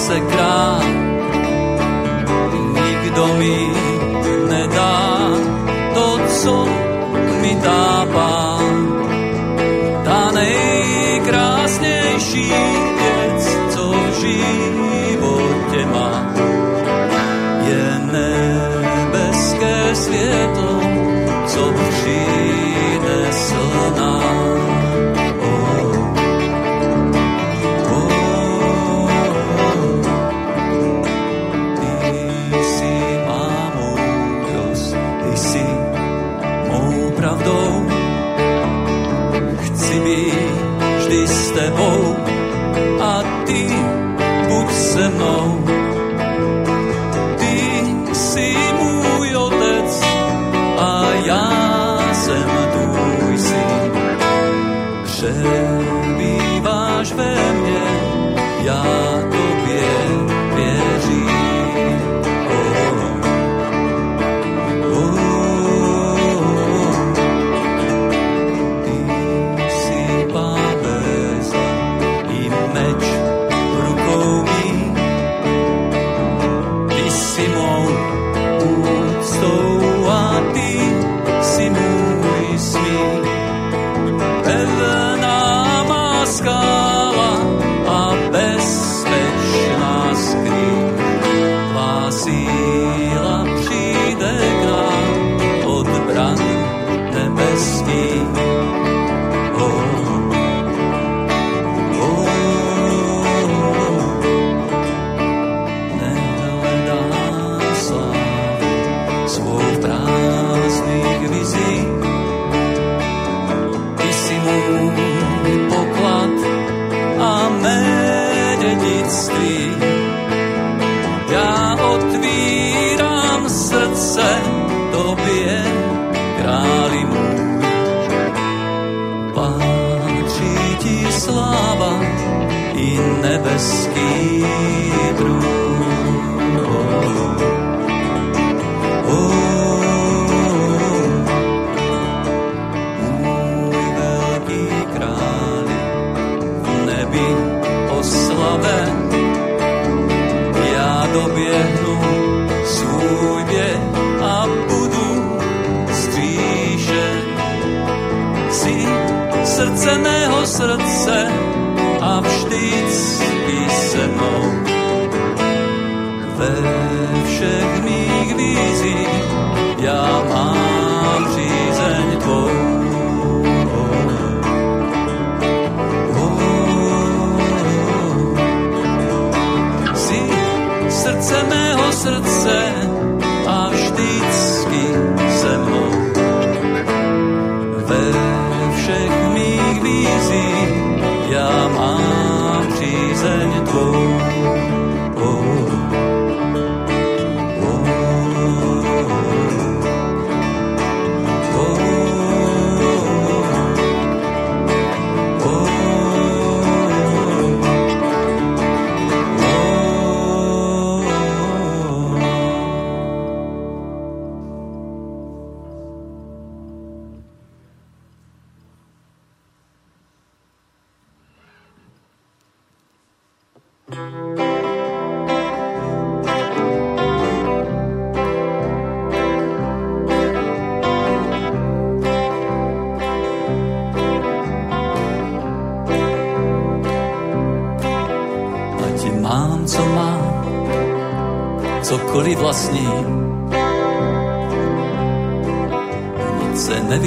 Se seká, nikdo mi nedá to, co mi dá dává ta nejkrásnější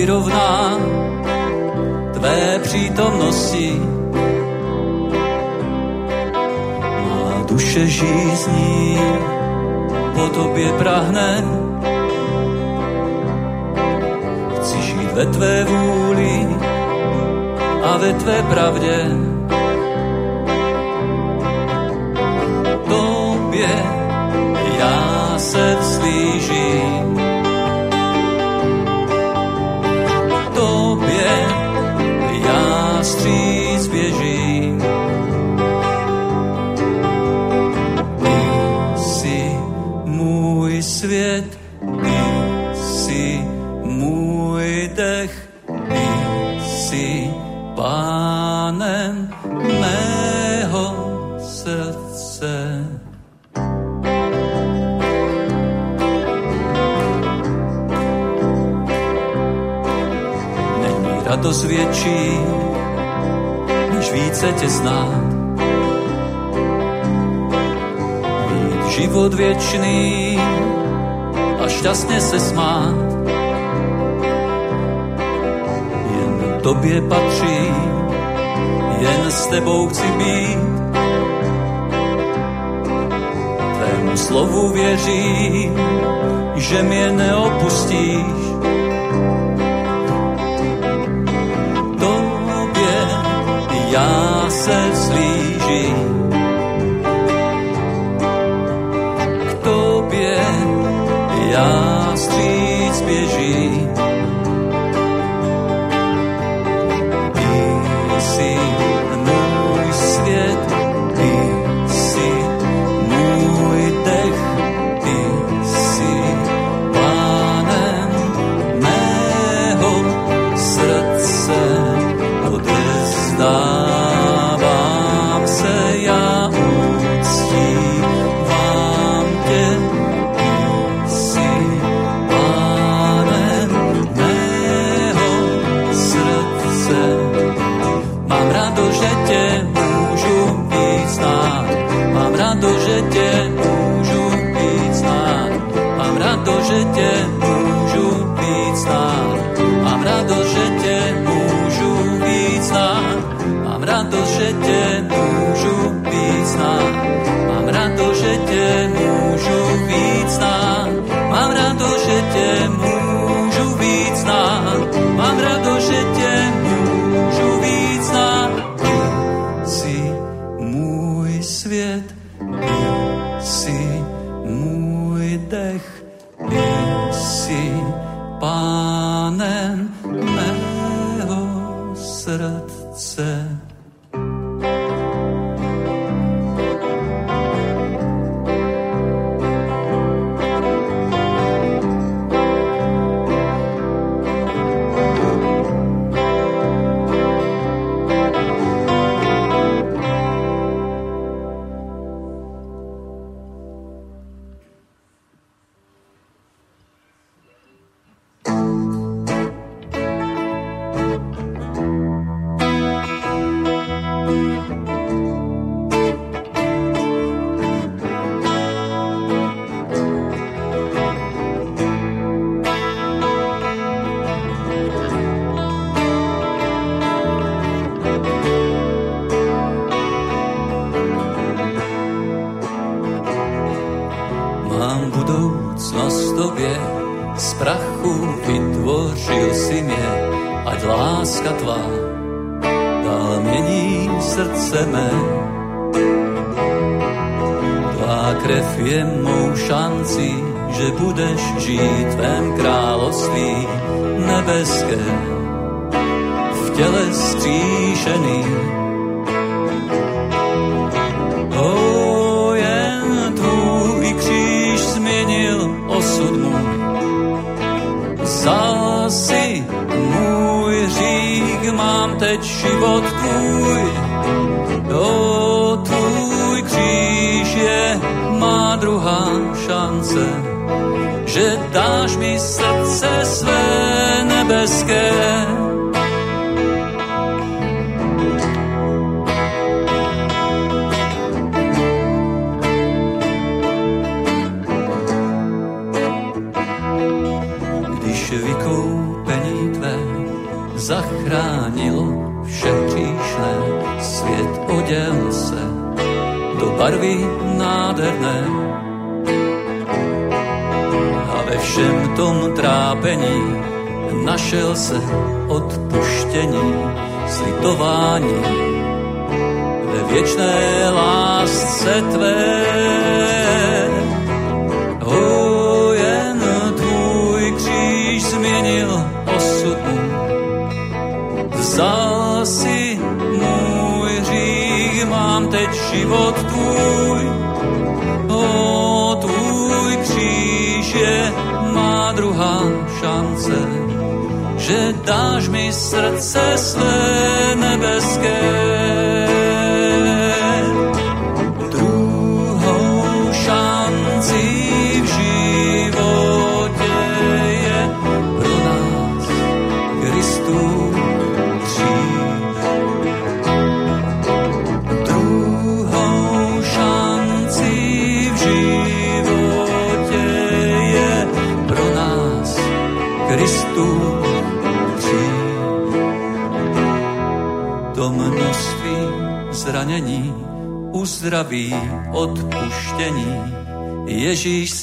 vyrovná tvé přítomnosti. Má duše žízní, po tobě prahne. Chci žít ve tvé vůli a ve tvé pravdě. znát. Mít život věčný a šťastně se smát. Jen tobě patří, jen s tebou chci být. Tvému slovu věřím, že mě neopustíš. Tobě já se vzlíží k tobě já.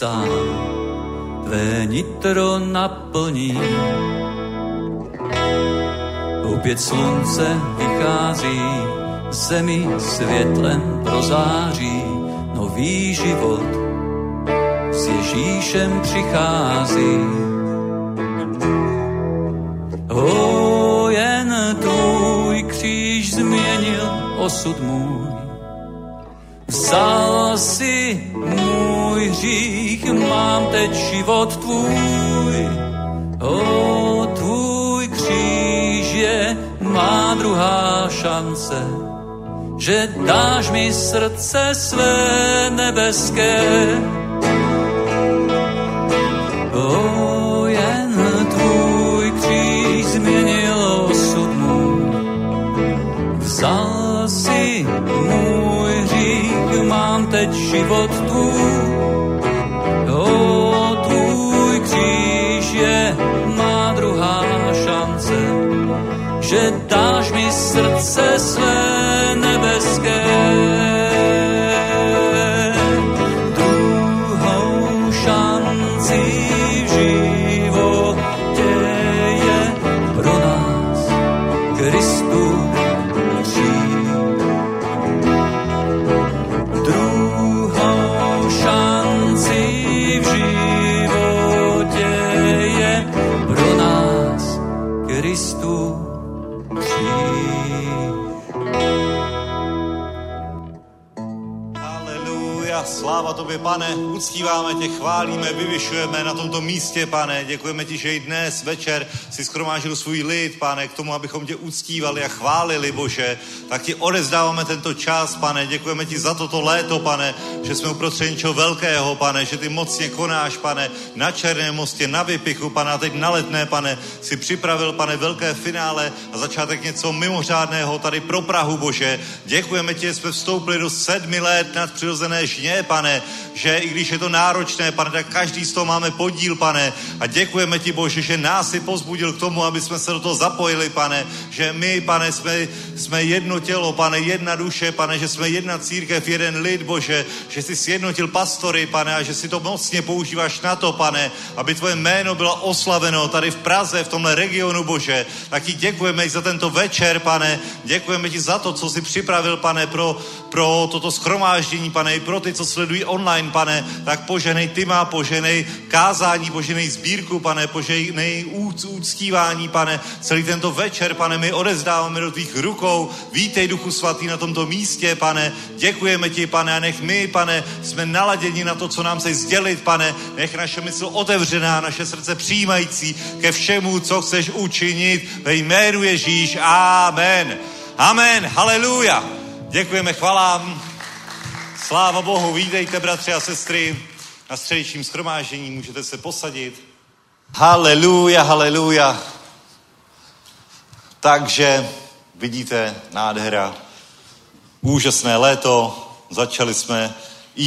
Sám tvé nitro naplní. Opět slunce vychází, zemi světlem prozáří, nový život s Ježíšem přichází. O, jen tvůj kříž změnil osud můj, vzal si můj hřích, teď život tvůj. O, tvůj kříž je má druhá šance, že dáš mi srdce své nebeské. O, jen tvůj kříž změnil osud můj, vzal si můj hřích, mám teď život tvůj. Sláva tobě, pane, uctíváme tě, chválíme, vyvyšujeme na tomto místě, pane, děkujeme ti, že i dnes večer si skromážil svůj lid, pane, k tomu, abychom tě uctívali a chválili, Bože, tak ti odezdáváme tento čas, pane, děkujeme ti za toto léto, pane, že jsme uprostřed něčeho velkého, pane, že ty mocně konáš, pane, na Černém mostě, na Vypichu, pane, a teď na letné, pane, si připravil, pane, velké finále a začátek něco mimořádného tady pro Prahu, Bože. Děkujeme ti, že jsme vstoupili do sedmi let nad přirozené žně, pane, že i když je to náročné, pane, tak každý z toho máme podíl, pane. A děkujeme ti, Bože, že nás si pozbudil k tomu, aby jsme se do toho zapojili, pane, že my, pane, jsme, jsme jedno tělo, pane, jedna duše, pane, že jsme jedna církev, jeden lid, Bože, že jsi sjednotil pastory, pane, a že si to mocně používáš na to, pane, aby tvoje jméno bylo oslaveno tady v Praze, v tomhle regionu, Bože. Tak ti děkujeme i za tento večer, pane, děkujeme ti za to, co jsi připravil, pane, pro, pro toto schromáždění, pane, i pro ty, co sledují online, pane, tak poženej ty má, poženej kázání, poženej sbírku, pane, poženej úc, úctívání, pane, celý tento večer, pane, my odezdáváme do tvých rukou, vítej Duchu Svatý na tomto místě, pane, děkujeme ti, pane, a nech my, pane, jsme naladěni na to, co nám chceš sdělit, pane, nech naše mysl otevřená, naše srdce přijímající ke všemu, co chceš učinit ve jménu Ježíš. Amen. Amen. Haleluja. Děkujeme, chvalám. Sláva Bohu, vítejte, bratři a sestry, na středečním schromáždění, můžete se posadit. Haleluja, haleluja. Takže vidíte, nádhera, úžasné léto, začali jsme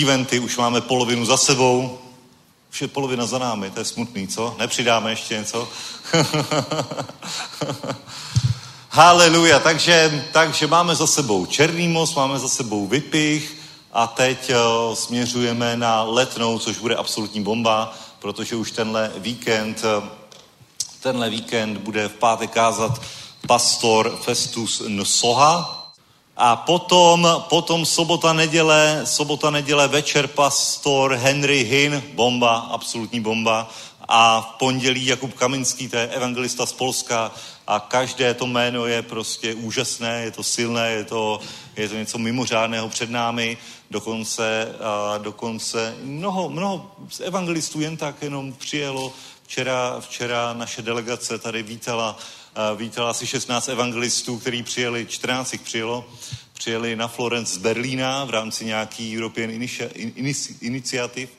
eventy, už máme polovinu za sebou, už je polovina za námi, to je smutný, co? Nepřidáme ještě něco? Haleluja, takže, takže máme za sebou Černý most, máme za sebou Vypich a teď uh, směřujeme na Letnou, což bude absolutní bomba, protože už tenhle víkend, uh, tenhle víkend bude v pátek kázat pastor Festus Nsoha, a potom, potom sobota, neděle, sobota, neděle, večer pastor Henry Hin, bomba, absolutní bomba. A v pondělí Jakub Kaminský, to je evangelista z Polska a každé to jméno je prostě úžasné, je to silné, je to, je to něco mimořádného před námi. Dokonce, a dokonce mnoho, mnoho z evangelistů jen tak jenom přijelo. Včera, včera naše delegace tady vítala vítala asi 16 evangelistů, kteří přijeli, 14 jich přijelo, přijeli na Florence z Berlína v rámci nějaký European Initiative.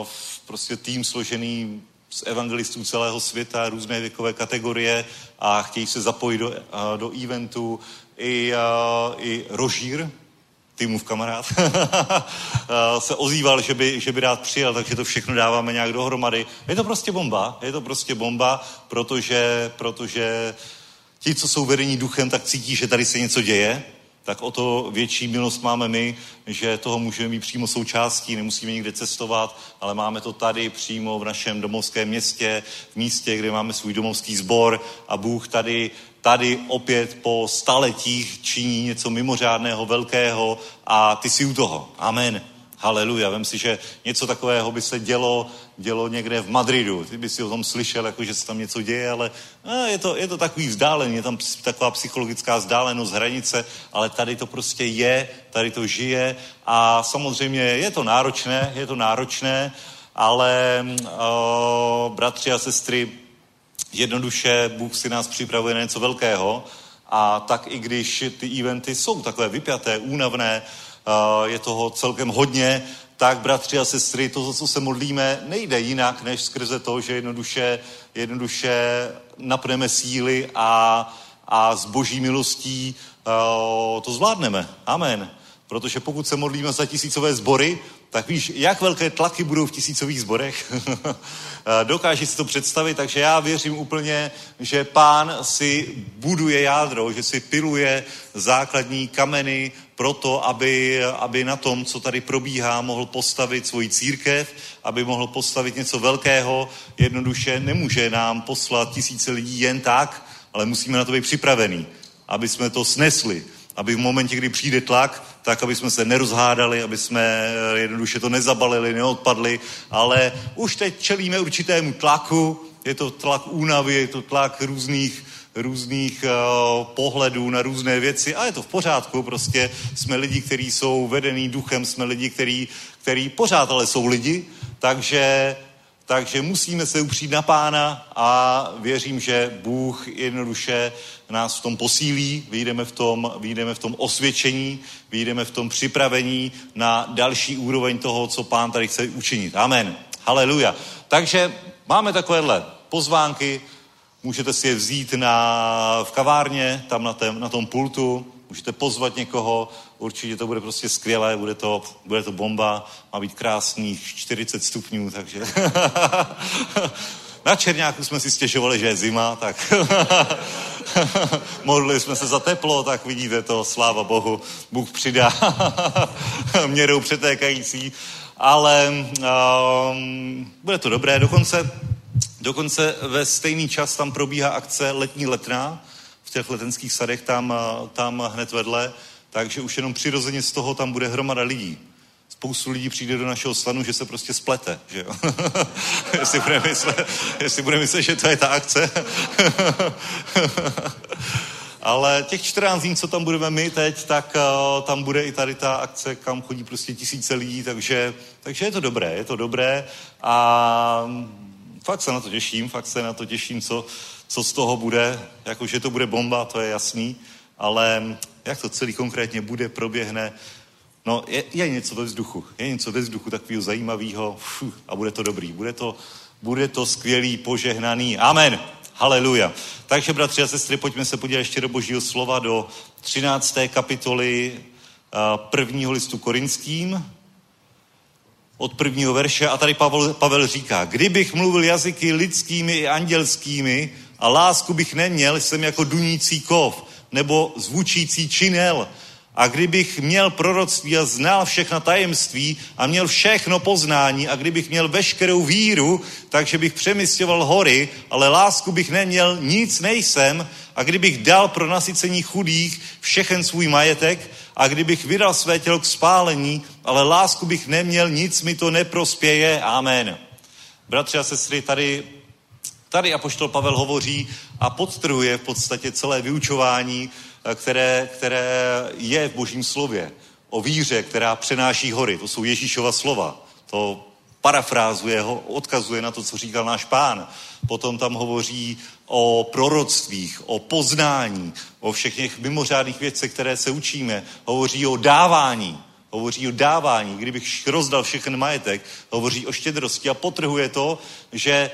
Uh, prostě tým složený z evangelistů celého světa, různé věkové kategorie a chtějí se zapojit do, uh, do eventu i, uh, i Rožír, Timův kamarád, se ozýval, že by, že by rád přijel, takže to všechno dáváme nějak dohromady. Je to prostě bomba, je to prostě bomba, protože, protože ti, co jsou vedení duchem, tak cítí, že tady se něco děje, tak o to větší milost máme my, že toho můžeme mít přímo součástí, nemusíme nikde cestovat, ale máme to tady přímo v našem domovském městě, v místě, kde máme svůj domovský sbor a Bůh tady, tady opět po staletích činí něco mimořádného, velkého a ty jsi u toho. Amen. Haleluja. Vem si, že něco takového by se dělo, dělo někde v Madridu. Ty by si o tom slyšel, jako že se tam něco děje, ale a je, to, je to takový vzdálený, je tam taková psychologická vzdálenost, hranice, ale tady to prostě je, tady to žije a samozřejmě je to náročné, je to náročné, ale o, bratři a sestry, jednoduše Bůh si nás připravuje na něco velkého a tak i když ty eventy jsou takové vypjaté, únavné, je toho celkem hodně, tak bratři a sestry, to, za co se modlíme, nejde jinak, než skrze to, že jednoduše, jednoduše napneme síly a, a s boží milostí to zvládneme. Amen. Protože pokud se modlíme za tisícové sbory, tak víš, jak velké tlaky budou v tisícových zborech? Dokáží si to představit, takže já věřím úplně, že pán si buduje jádro, že si piluje základní kameny pro to, aby, aby na tom, co tady probíhá, mohl postavit svoji církev, aby mohl postavit něco velkého. Jednoduše nemůže nám poslat tisíce lidí jen tak, ale musíme na to být připravení, aby jsme to snesli, aby v momentě, kdy přijde tlak, tak aby jsme se nerozhádali, aby jsme eh, jednoduše to nezabalili, neodpadli, ale už teď čelíme určitému tlaku, je to tlak únavy, je to tlak různých různých uh, pohledů na různé věci a je to v pořádku, prostě jsme lidi, kteří jsou vedený duchem, jsme lidi, kteří, který pořád ale jsou lidi, takže, takže musíme se upřít na pána a věřím, že Bůh jednoduše nás v tom posílí, vyjdeme v tom, vyjdeme v tom osvědčení, vyjdeme v tom připravení na další úroveň toho, co pán tady chce učinit. Amen. Haleluja. Takže máme takovéhle pozvánky, Můžete si je vzít na, v kavárně, tam na, tém, na tom pultu, můžete pozvat někoho, určitě to bude prostě skvělé, bude to, bude to bomba, má být krásných 40 stupňů, takže... na Černáku jsme si stěžovali, že je zima, tak modlili jsme se za teplo, tak vidíte to, sláva Bohu, Bůh přidá měrou přetékající, ale um, bude to dobré, dokonce Dokonce ve stejný čas tam probíhá akce letní letná v těch letenských sadech tam, tam hned vedle, takže už jenom přirozeně z toho tam bude hromada lidí. Spoustu lidí přijde do našeho stanu, že se prostě splete, že jo? jestli, bude myslet, jestli bude myslet, že to je ta akce. Ale těch 14 dní, co tam budeme my teď, tak uh, tam bude i tady ta akce, kam chodí prostě tisíce lidí, takže, takže je to dobré, je to dobré a fakt se na to těším, fakt se na to těším, co, co z toho bude. Jakože to bude bomba, to je jasný, ale jak to celý konkrétně bude, proběhne, no je, je něco ve vzduchu, je něco ve vzduchu takového zajímavého a bude to dobrý, bude to, bude to skvělý, požehnaný. Amen. Haleluja. Takže, bratři a sestry, pojďme se podívat ještě do božího slova, do 13. kapitoly prvního listu korinským, od prvního verše a tady Pavel, Pavel říká, kdybych mluvil jazyky lidskými i andělskými a lásku bych neměl, jsem jako dunící kov nebo zvučící činel. A kdybych měl proroctví a znal všechna tajemství a měl všechno poznání a kdybych měl veškerou víru, takže bych přemysťoval hory, ale lásku bych neměl, nic nejsem a kdybych dal pro nasycení chudých všechen svůj majetek a kdybych vydal své tělo k spálení, ale lásku bych neměl, nic mi to neprospěje. Amen. Bratři a sestry, tady, tady Apoštol Pavel hovoří a podtrhuje v podstatě celé vyučování, eh, které, které je v božím slově. O víře, která přenáší hory. To jsou Ježíšova slova. To parafrázuje ho, odkazuje na to, co říkal náš pán. Potom tam hovoří o proroctvích, o poznání, o všech těch mimořádných věcech, které se učíme. Hovoří o dávání, hovoří o dávání. Kdybych rozdal všechen majetek, hovoří o štědrosti a potrhuje to, že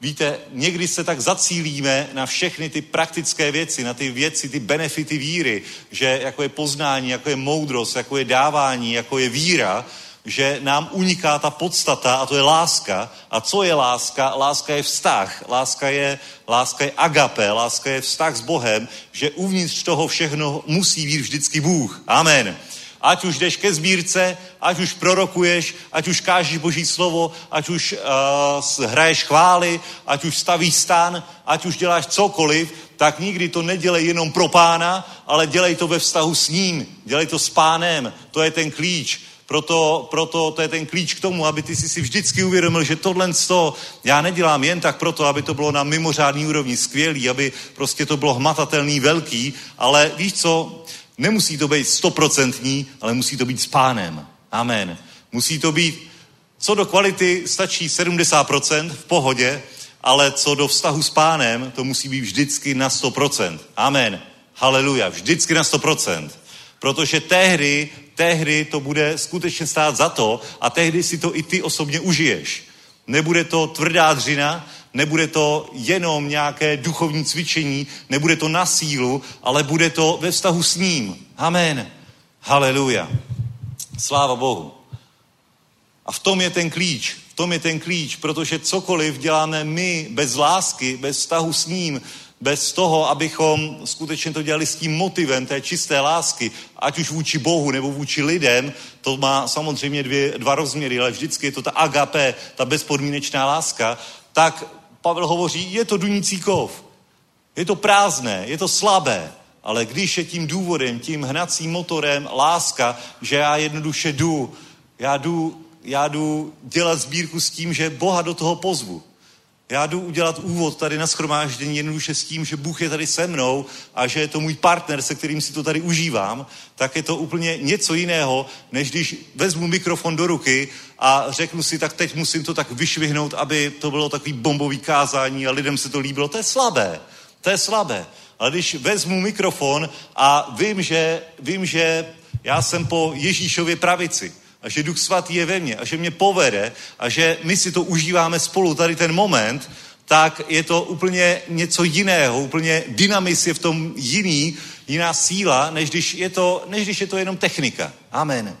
Víte, někdy se tak zacílíme na všechny ty praktické věci, na ty věci, ty benefity víry, že jako je poznání, jako je moudrost, jako je dávání, jako je víra, že nám uniká ta podstata a to je láska. A co je láska? Láska je vztah. Láska je, láska je agape, láska je vztah s Bohem, že uvnitř toho všechno musí být vždycky Bůh. Amen. Ať už jdeš ke sbírce, ať už prorokuješ, ať už kážeš Boží slovo, ať už uh, hraješ chvály, ať už stavíš stan, ať už děláš cokoliv, tak nikdy to nedělej jenom pro pána, ale dělej to ve vztahu s ním, dělej to s pánem, to je ten klíč. Proto, proto to je ten klíč k tomu, aby ty si si vždycky uvědomil, že tohle to já nedělám jen tak proto, aby to bylo na mimořádný úrovni skvělý, aby prostě to bylo hmatatelný, velký, ale víš co, nemusí to být stoprocentní, ale musí to být s pánem. Amen. Musí to být, co do kvality stačí 70% v pohodě, ale co do vztahu s pánem, to musí být vždycky na 100%. Amen. Haleluja. Vždycky na 100%. Protože tehdy tehdy to bude skutečně stát za to a tehdy si to i ty osobně užiješ. Nebude to tvrdá dřina, nebude to jenom nějaké duchovní cvičení, nebude to na sílu, ale bude to ve vztahu s ním. Amen. Haleluja. Sláva Bohu. A v tom je ten klíč. V tom je ten klíč, protože cokoliv děláme my bez lásky, bez vztahu s ním, bez toho, abychom skutečně to dělali s tím motivem té čisté lásky, ať už vůči Bohu nebo vůči lidem, to má samozřejmě dvě, dva rozměry, ale vždycky je to ta agape, ta bezpodmínečná láska, tak Pavel hovoří, je to dunící kov. Je to prázdné, je to slabé, ale když je tím důvodem, tím hnacím motorem láska, že já jednoduše jdu, já jdu, já jdu dělat sbírku s tím, že Boha do toho pozvu. Já jdu udělat úvod tady na schromáždění jednoduše s tím, že Bůh je tady se mnou a že je to můj partner, se kterým si to tady užívám, tak je to úplně něco jiného, než když vezmu mikrofon do ruky a řeknu si, tak teď musím to tak vyšvihnout, aby to bylo takový bombový kázání a lidem se to líbilo. To je slabé. To je slabé. Ale když vezmu mikrofon a vím, že, vím, že já jsem po Ježíšově pravici, a že Duch Svatý je ve mně a že mě povede a že my si to užíváme spolu tady ten moment, tak je to úplně něco jiného, úplně dynamis je v tom jiný, jiná síla, než když je to, než když je to jenom technika. Amen.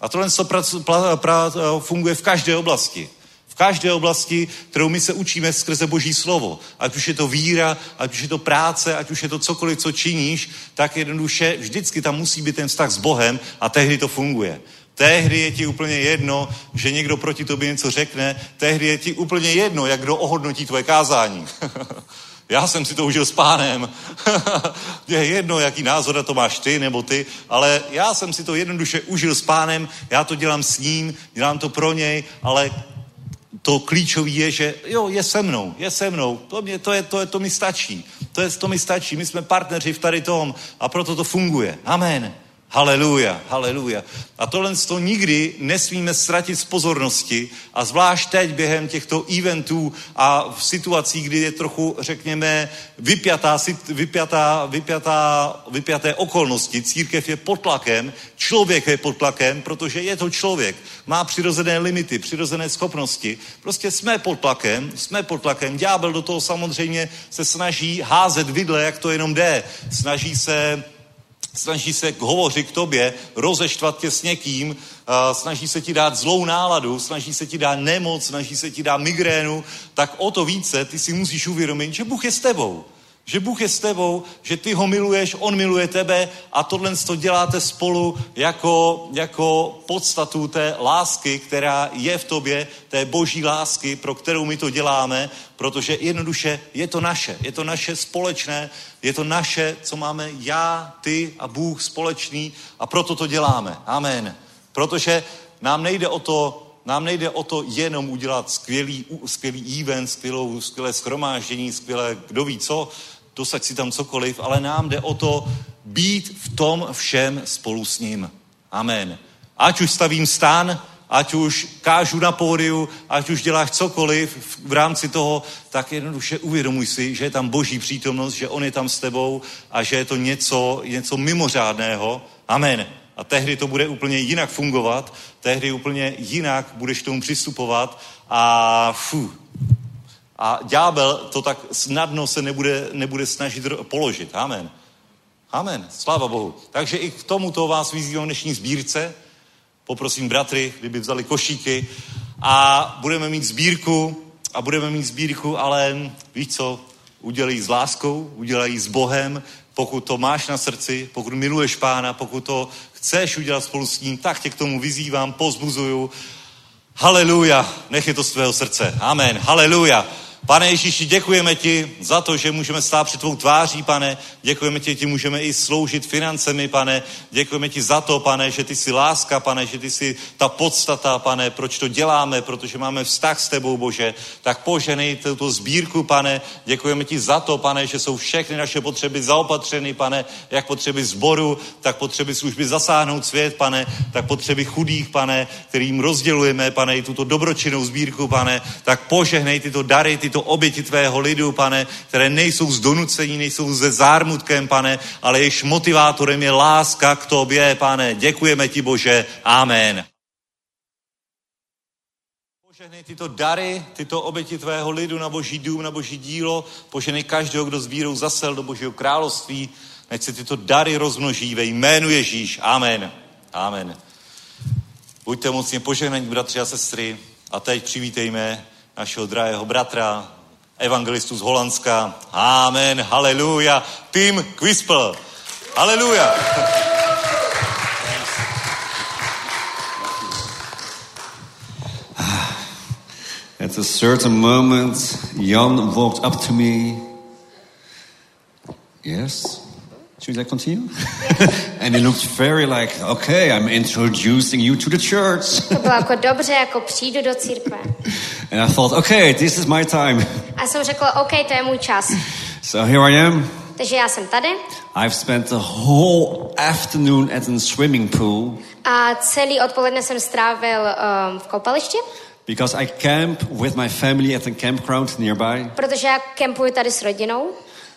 A tohle to pra, pra, pra, funguje v každé oblasti. V každé oblasti, kterou my se učíme skrze Boží slovo. Ať už je to víra, ať už je to práce, ať už je to cokoliv, co činíš, tak jednoduše vždycky tam musí být ten vztah s Bohem a tehdy to funguje. Tehdy je ti úplně jedno, že někdo proti tobě něco řekne, tehdy je ti úplně jedno, jak kdo ohodnotí tvoje kázání. Já jsem si to užil s pánem. je jedno, jaký názor na to máš ty nebo ty, ale já jsem si to jednoduše užil s pánem, já to dělám s ním, dělám to pro něj, ale to klíčové je, že jo, je se mnou, je se mnou, to, mě, to, je, to, je, to mi stačí, to, je, to mi stačí, my jsme partneři v tady tom a proto to funguje. Amen. Haleluja, haleluja. A tohle to nikdy nesmíme ztratit z pozornosti a zvlášť teď během těchto eventů a v situacích, kdy je trochu, řekněme, vypjatá, vypjatá, vypjatá, vypjaté okolnosti. Církev je pod tlakem, člověk je pod tlakem, protože je to člověk. Má přirozené limity, přirozené schopnosti. Prostě jsme pod tlakem, jsme pod tlakem. Ďábel do toho samozřejmě se snaží házet vidle, jak to jenom jde. Snaží se snaží se hovořit k tobě, rozeštvat tě s někým, snaží se ti dát zlou náladu, snaží se ti dát nemoc, snaží se ti dát migrénu, tak o to více ty si musíš uvědomit, že Bůh je s tebou. Že Bůh je s tebou, že ty ho miluješ, on miluje tebe a tohle to děláte spolu jako, jako podstatu té lásky, která je v tobě, té boží lásky, pro kterou my to děláme, protože jednoduše je to naše, je to naše společné, je to naše, co máme já, ty a Bůh společný a proto to děláme. Amen. Protože nám nejde o to, nám nejde o to jenom udělat skvělý, skvělý event, skvělou, skvělé schromáždění, skvělé kdo ví co, dosať si tam cokoliv, ale nám jde o to být v tom všem spolu s ním. Amen. Ať už stavím stan, ať už kážu na pódiu, ať už děláš cokoliv v, rámci toho, tak jednoduše uvědomuj si, že je tam boží přítomnost, že on je tam s tebou a že je to něco, něco mimořádného. Amen. A tehdy to bude úplně jinak fungovat, tehdy úplně jinak budeš tomu přistupovat a fu, A ďábel to tak snadno se nebude, nebude snažit položit. Amen. Amen. Sláva Bohu. Takže i k tomuto vás vyzývám dnešní sbírce. Poprosím bratry, kdyby vzali košíky. A budeme mít sbírku, a budeme mít sbírku, ale víš co, udělej s láskou, udělej s Bohem, pokud to máš na srdci, pokud miluješ pána, pokud to chceš udělat spolu s ním, tak tě k tomu vyzývám, pozbuzuju. Haleluja, nech je to z tvého srdce. Amen, haleluja. Pane Ježíši, děkujeme ti za to, že můžeme stát před tvou tváří, pane. Děkujeme ti, že ti můžeme i sloužit financemi, pane. Děkujeme ti za to, pane, že ty jsi láska, pane, že ty jsi ta podstata, pane, proč to děláme, protože máme vztah s tebou, Bože. Tak poženej tuto sbírku, pane. Děkujeme ti za to, pane, že jsou všechny naše potřeby zaopatřeny, pane, jak potřeby zboru, tak potřeby služby zasáhnout svět, pane, tak potřeby chudých, pane, kterým rozdělujeme, pane, i tuto dobročinnou sbírku, pane, tak požehnej tyto dary, tyto oběti tvého lidu, pane, které nejsou z donucení, nejsou ze zármutkem, pane, ale jejichž motivátorem je láska k tobě, pane. Děkujeme ti, Bože. Amen. Požehnej tyto dary, tyto oběti tvého lidu na boží dům, na boží dílo. Požehnej každého, kdo s vírou zasel do božího království. Nech se tyto dary rozmnoží ve jménu Ježíš. Amen. Amen. Buďte mocně požehnaní, bratři a sestry. A teď přivítejme našeho drahého bratra, evangelistu z Holandska. Amen, haleluja. Tim Quispel. Haleluja. At a certain moment, Jan walked up to me. Yes? Should I continue? and he looked very like, okay, I'm introducing you to the church. To bylo jako dobře, jako přijdu do církve. and I thought, okay, this is my time. A jsem řekla, OK, to je můj čas. So here I am. Takže já jsem tady I've spent the whole afternoon at a swimming pool a celý odpoledne jsem strávil um, v koupališti, because I camp with my family at a campground nearby. protože já kempuju tady s rodinou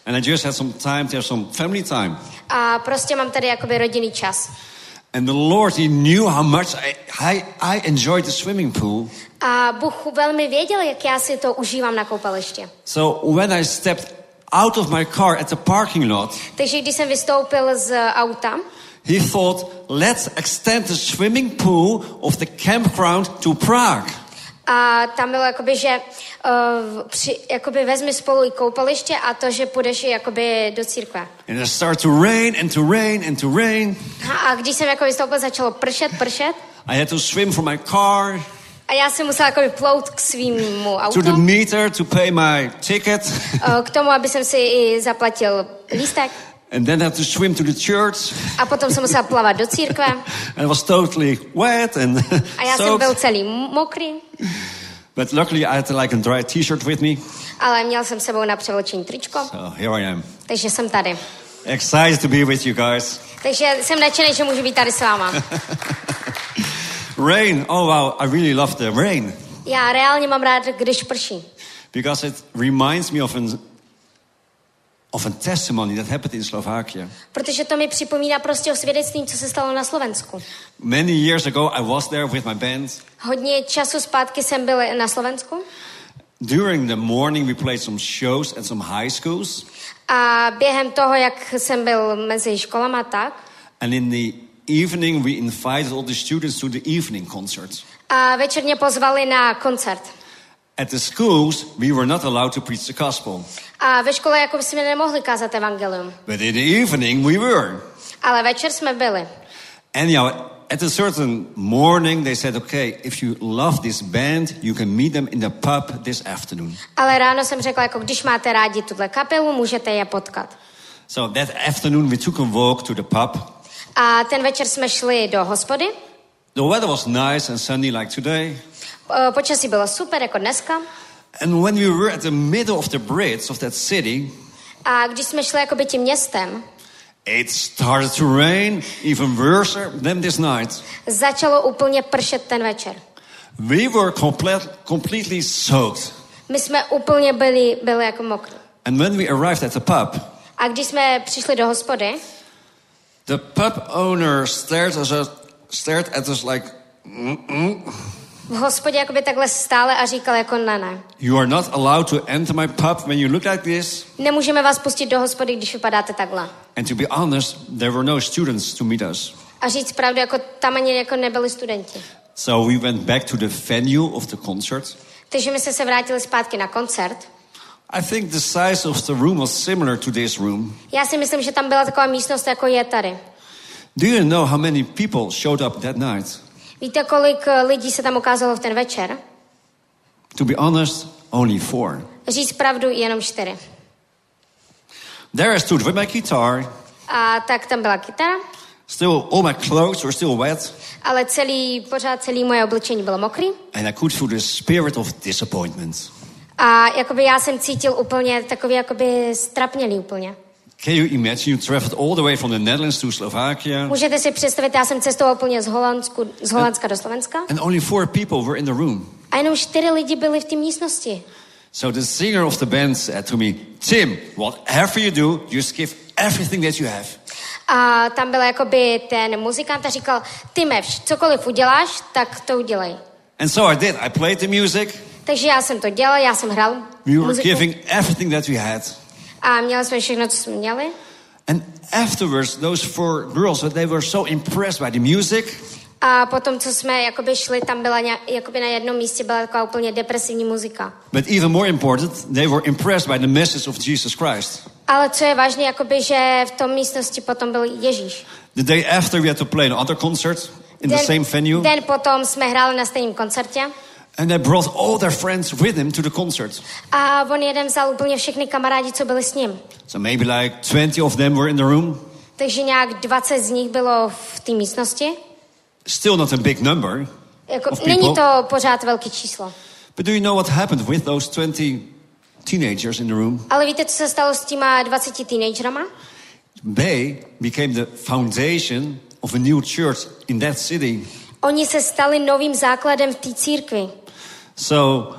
And I just had some time to have some family time. a prostě mám tady jakoby rodinný čas. And the Lord, He knew how much I, I, I enjoyed the swimming pool. A Bůh velmi věděl, jak já si to užívám na koupališti. So when I stepped out of my car at the parking lot, Takže když jsem vystoupil z auta, he thought, let's extend the swimming pool of the campground to Prague. A tam bylo jakoby, že uh, při, jakoby vezmi spolu i koupaliště a to, že půjdeš jakoby do církve. And it started to rain and to rain and to rain. A, a když jsem jako vystoupil, začalo pršet, pršet. I had to swim from my car A já jsem musela jakoby plout k svýmu to autu, the meter to pay my ticket. eh, k tomu, aby jsem si i zaplatil lístek. and then had to swim to the church. A potom jsem musela plavat do církve. And it was totally wet and A já jsem soaked. byl celý mokrý, But luckily I had like a dry t-shirt with me. ale měl jsem sebou na převlečení tričko, So here I am. takže jsem tady. Excited to be with you guys. Takže jsem nadšený, že můžu být tady s váma. Rain. Oh wow, I really love the rain. Já reálně mám rád, když prší. Because it reminds me of an of a testimony that happened in Slovakia. Protože to mi připomíná prostě o svědectví, co se stalo na Slovensku. Many years ago I was there with my band. Hodně času zpátky jsem byl na Slovensku During the morning we played some shows at some high schools. a během toho, jak jsem byl mezi školama tak, And in the evening we invited all the students to the evening concerts. a večer mě pozvali na koncert. At the schools we were not allowed to preach the gospel. A ve škole jako jsme nemohli kázat evangelium. But in the evening we were. Ale večer jsme byli. Anyhow, at a certain morning, they said, okay, if you love this band, you can meet them in the pub this afternoon. Ale ráno jsem řekla, jako když máte rádi tuhle kapelu, můžete je potkat. So that afternoon, we took a walk to the pub. A ten večer jsme šli do hospody. The weather was nice and sunny like today. Eh, Počasí bylo super, jako dneska. And when we were at the middle of the bridge of that city, A když jsme šli jakoby tím městem, it started to rain, even worse than this night. začalo úplně pršet ten večer. We were complete, completely soaked. My jsme úplně byli, byli jako mokrý. And when we arrived at the pub, A když jsme přišli do hospody, the pub owner stared, us, stared at us like, Mm-mm. V hospodě jakoby takhle stále a říkal jako ne, ne. You are not allowed to enter my pub when you look like this. Nemůžeme vás pustit do hospody, když vypadáte takhle. And to be honest, there were no students to meet us. A říct pravdu, jako tam ani jako nebyli studenti. So we went back to the venue of the concert. Takže my jsme se vrátili zpátky na koncert. I think the size of the room was similar to this room. Já si myslím, že tam byla taková místnost, jako je tady. Do you know how many people showed up that night? Víte, kolik eh, lidí se tam ukázalo v ten večer? To be honest, only four. Říct pravdu, jenom čtyři. There I stood with my guitar. A tak tam byla kytara, Still, all my clothes were still wet. ale celý, pořád celý moje oblečení bylo mokrý. And I could feel the spirit of disappointment. A jakoby já jsem cítil úplně takový jakoby strapnělý úplně. Can you imagine? You traveled all the way from the Netherlands to Slovakia, Můžete si představit, já jsem cestoval úplně z, Holandsku, z Holandska do Slovenska and only four people were in the room. a jenom čtyři lidi byli v té místnosti. So the singer of the band said to me, Tim, whatever you do, just give everything that you have. A tam byl jakoby ten muzikant a říkal, ty Mevš, cokoliv uděláš, tak to udělej. And so I did. I played the music. Takže já jsem to dělal, já jsem hrál We were muziku giving everything that we had. A měli jsme všechno, co jsme měli. And afterwards, those four girls, they were so impressed by the music. A potom, co jsme jakoby šli, tam byla nějak, jakoby na jednom místě byla taková úplně depresivní muzika. But even more important, they were impressed by the message of Jesus Christ. Ale co je vážné, jakoby, že v tom místnosti potom byl Ježíš. The day after, we had to play another concert in the same venue. den potom jsme hráli na stejném koncertě And they brought all their friends with him to the concert. a on jeden vzal úplně všechny kamarádi, co byli s ním. So maybe like 20 of them were in the room. Takže nějak 20 z nich bylo v té místnosti. Still not a big number Jako, of není to pořád velký číslo. But do you know what happened with those 20 teenagers in the room? Ale víte, co se stalo s těma 20 teenagerama? They became the foundation of a new church in that city. Oni se stali novým základem v té církvi. So,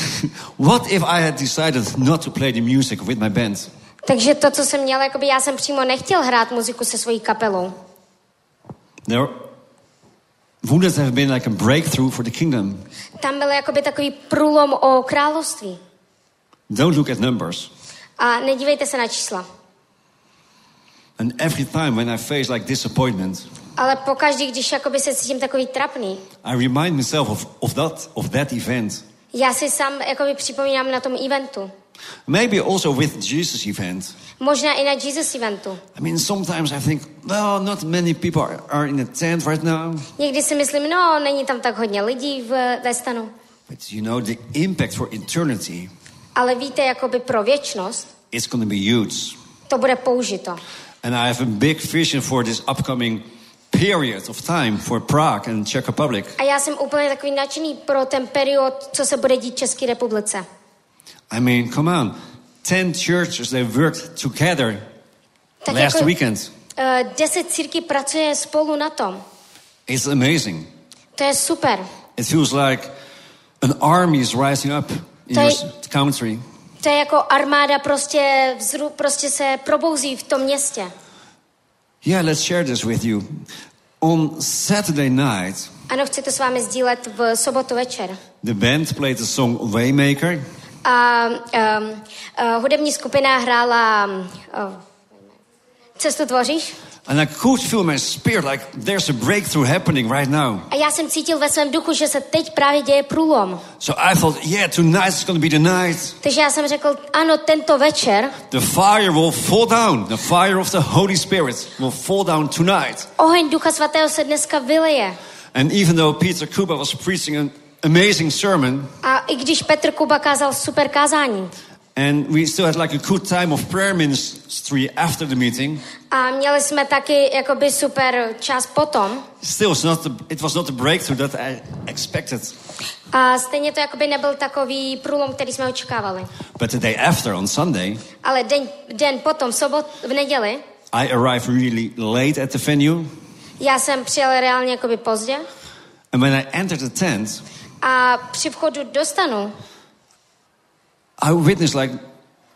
what if I had decided not to play the music with my band? Takže to, co jsem měla, jakoby já jsem přímo nechtěl hrát muziku se svojí kapelou. There wouldn't have been like a breakthrough for the kingdom. Tam byl jakoby takový průlom o království. Don't look at numbers. A nedívejte se na čísla. And every time when I face like disappointment, Ale pokaždý, když jakoby se cítím takový trapný, I remind myself of, of that of that event. já si sám jakoby připomínám na tom eventu. Maybe also with Jesus event. Možná i na Jesus eventu. I mean, sometimes I think, well, not many people are, are in the tent right now. Někdy si myslím, no, není tam tak hodně lidí v, ve stanu. But you know, the impact for eternity Ale víte, jakoby pro věčnost is going to be huge. to bude použito. And I have a big vision for this upcoming period of time for Prague and Czech Republic. A já jsem úplně takový nadšený pro ten period, co se bude dít České republice. I mean, come on. Ten churches, they worked together Tak last jako, weekend. Uh, deset círky pracuje spolu na tom. It's amazing. To je super. It feels like an army is rising up in To je- country. To je jako armáda prostě, vzru, prostě se probouzí v tom městě. Yeah, let's share this with you. On Saturday night, Ano, chci to s vámi sdílet v sobotu večer. the band played the song Waymaker. A um, uh, hudební skupina hrála um, uh, Cestu tvoříš? And I could feel my spirit like there's a breakthrough happening right now. A já jsem cítil ve svém duchu, že se teď právě děje průlom. So I thought, yeah, tonight is going to be the night. Takže já jsem řekl, ano, tento večer The fire will fall down. The fire of the Holy Spirit will fall down tonight. oheň Ducha Svatého se dneska vyleje. And even though Peter Kuba was preaching an amazing sermon, A i když Petr Kuba kázal super kázání and we still had like a good time of prayer ministry after the meeting, a měli jsme taky jakoby super čas potom, still it's not the, it was not the breakthrough that I expected. a stejně to jakoby nebyl takový průlom, který jsme očekávali. But the day after, on Sunday, Ale den, den potom, v sobot, v neděli, I arrived really late at the venue. já jsem přijel reálně jakoby pozdě And when I entered the tent, a při vchodu do stanu I witnessed like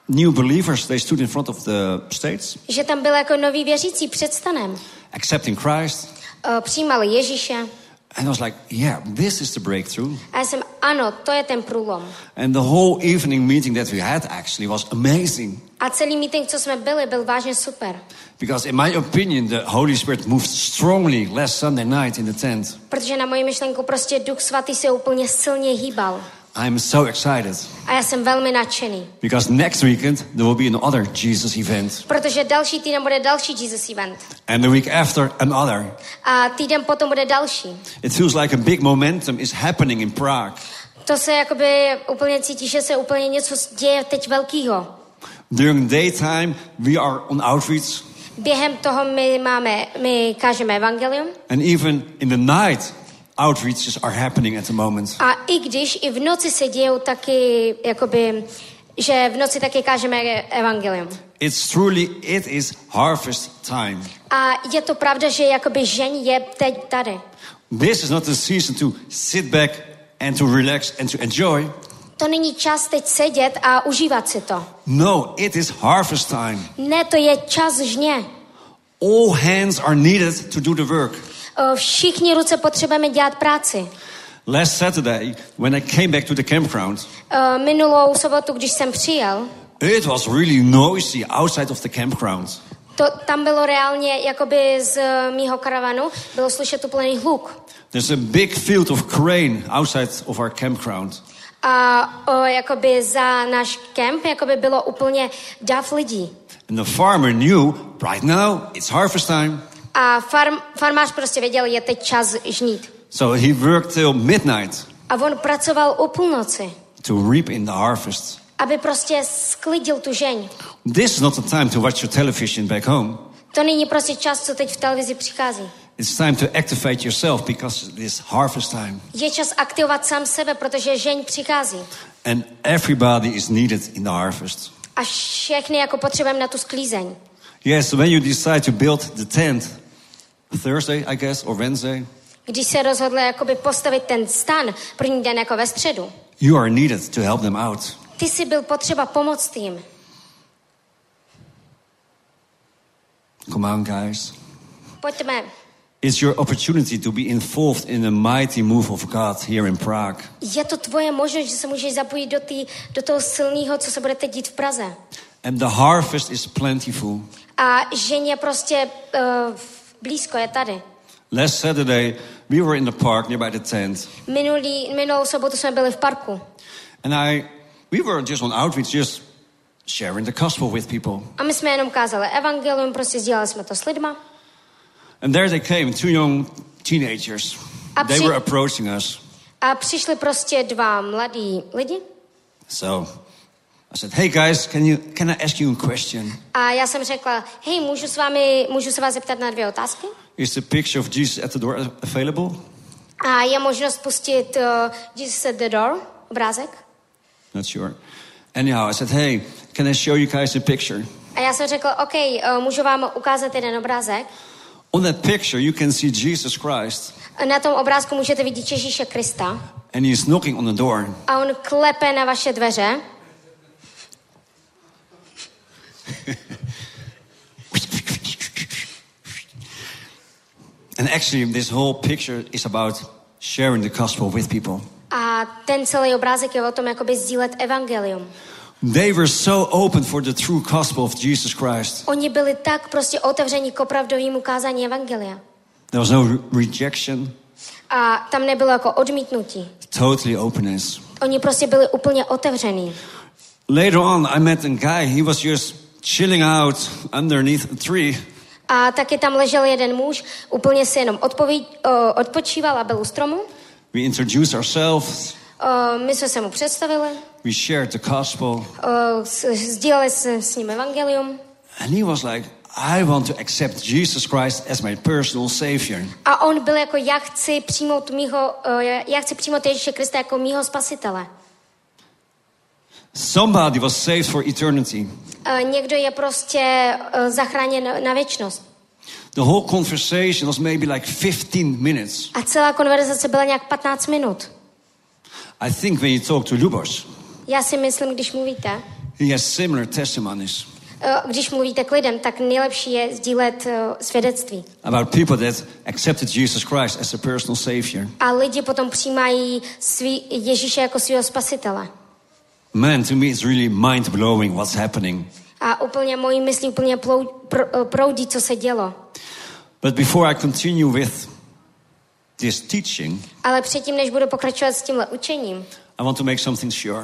new believers. They stood in front of the stage, že tam byl jako noví věřící před stanem. accepting Christ. Uh, přijímali Ježíše And I was like, yeah, this is the breakthrough. A já jsem, ano, to je ten průlom. And the whole evening meeting that we had actually was amazing. A celý meeting, co jsme byli, byl vážně super. Because in my opinion, the Holy Spirit moved strongly last Sunday night in the tent. Protože na moji myšlenku prostě Duch Svatý se úplně silně hýbal. I'm so excited. A já jsem velmi nadšený. Because next weekend there will be another Jesus event. Protože další týden bude další Jesus event. And the week after, another. A týden potom bude další. It feels like a big momentum is happening in Prague. To se jakoby úplně cítí, že se úplně něco děje teď velkýho. During daytime, we are on outreach. Během toho my máme, my kážeme evangelium. And even in the night, outreaches are happening at the moment. A i když i v noci se dějou taky, jakoby, že v noci taky kážeme evangelium. It's truly, it is harvest time. A je to pravda, že jakoby žeň je teď tady. This is not the season to sit back and to relax and to enjoy. To není čas teď sedět a užívat si to. No, it is harvest time. Ne, to je čas žně. All hands are needed to do the work. O, Všichni ruce potřebujeme dělat práci. Last Saturday, when I came back to the campground, O, Minulou sobotu, když jsem přijel, it was really noisy outside of the campground. to, tam bylo reálně, jakoby z eh, mýho karavanu, bylo slyšet úplný hluk. There's a big field of grain outside of our campground. A o, jakoby za náš kemp jakoby bylo úplně dav lidí. And the farmer knew right now it's harvest time. A farm, farmář prostě věděl, je teď čas žnít. So he worked till midnight A on pracoval o půlnoci, to reap in the harvest. aby prostě sklidil tu žeň. This is not the time to watch your television back home. To není prostě čas, co teď v televizi přichází. It's time to activate yourself because it is harvest time. Je čas aktivovat sám sebe, protože žeň přichází. And everybody is needed in the harvest. A všechny jako potřebujeme na tu sklízeň. Yes, when you decide to build the tent, Thursday, I guess, or Wednesday, Když se rozhodli jakoby postavit ten stan první den jako ve středu, you are needed to help them out. ty si byl potřeba pomoct jim. Come on, guys. Pojďme. It's your opportunity to be involved in a mighty move of God here in Prague. Je to tvoje možnost, že se můžeš zapojit do, tý, do toho silného, co se bude teď dít v Praze. And the harvest is plentiful. A žen je prostě uh, blízko, je tady. Last Saturday, we were in the park nearby the tent. Minulý, minulou sobotu jsme byli v parku. And I, we were just on outreach, just sharing the gospel with people. A my jsme jenom kázali evangelium, prostě sdíleli jsme to s lidma. And there they came, two young teenagers. A They při- were approaching us. A přišli prostě dva mladí lidi. So I said, "Hey guys, can you can I ask you a question? A já jsem řekla, hej, můžu, s vámi, můžu se vás zeptat na dvě otázky? Is the picture of Jesus at the door available?" A je možnost pustit uh, Jesus at the door, obrázek? Not sure. Anyhow, I said, "Hey, can I show you guys a picture?" A já jsem řekla, OK, uh, můžu vám ukázat jeden obrázek. On that picture, you can see Jesus Christ, Na tom obrázku můžete vidět Ježíše Krista and he's knocking on the door. a on klepe na vaše dveře And actually, this whole picture is about sharing the gospel with people. a ten celý obrázek je o tom jakoby sdílet evangelium. They were so open for the true gospel of Jesus Christ. Oni byli tak prostě otevření k opravdovému kázání evangelia. There was no rejection, A tam nebylo jako odmítnutí. totally openness. Oni prostě byli úplně otevření. Later on, I met a guy. He was just chilling out underneath a tree. A taky tam ležel jeden muž, úplně si jenom odpoví, o, odpočíval a byl u stromu. We introduced ourselves. O, my jsme se mu představili, We shared the gospel. s- sdíleli jsme s ním evangelium. And he was like, I want to accept Jesus Christ as my personal savior. A on byl jako, já chci přijmout mýho, já já chci přijmout Ježíše Krista jako mýho spasitele. Somebody was saved for eternity. A někdo je prostě o, zachráněn na, věčnost. The whole conversation was maybe like 15 minutes. A celá konverzace byla nějak 15 minut. I think when you talk to Lubos, Já si myslím, když mluvíte, he has similar testimonies. eh, když mluvíte k lidem, tak nejlepší je sdílet eh, svědectví. about people that accepted Jesus Christ as a personal savior. A lidi potom přijímají svý, Ježíše jako svého spasitele. Man, to me, it's really mind blowing what's happening. A úplně mojí myslí úplně plou, pr, eh, proudí, co se dělo. But before I continue with this teaching, Ale předtím, než budu pokračovat s tímhle učením, I want to make something sure.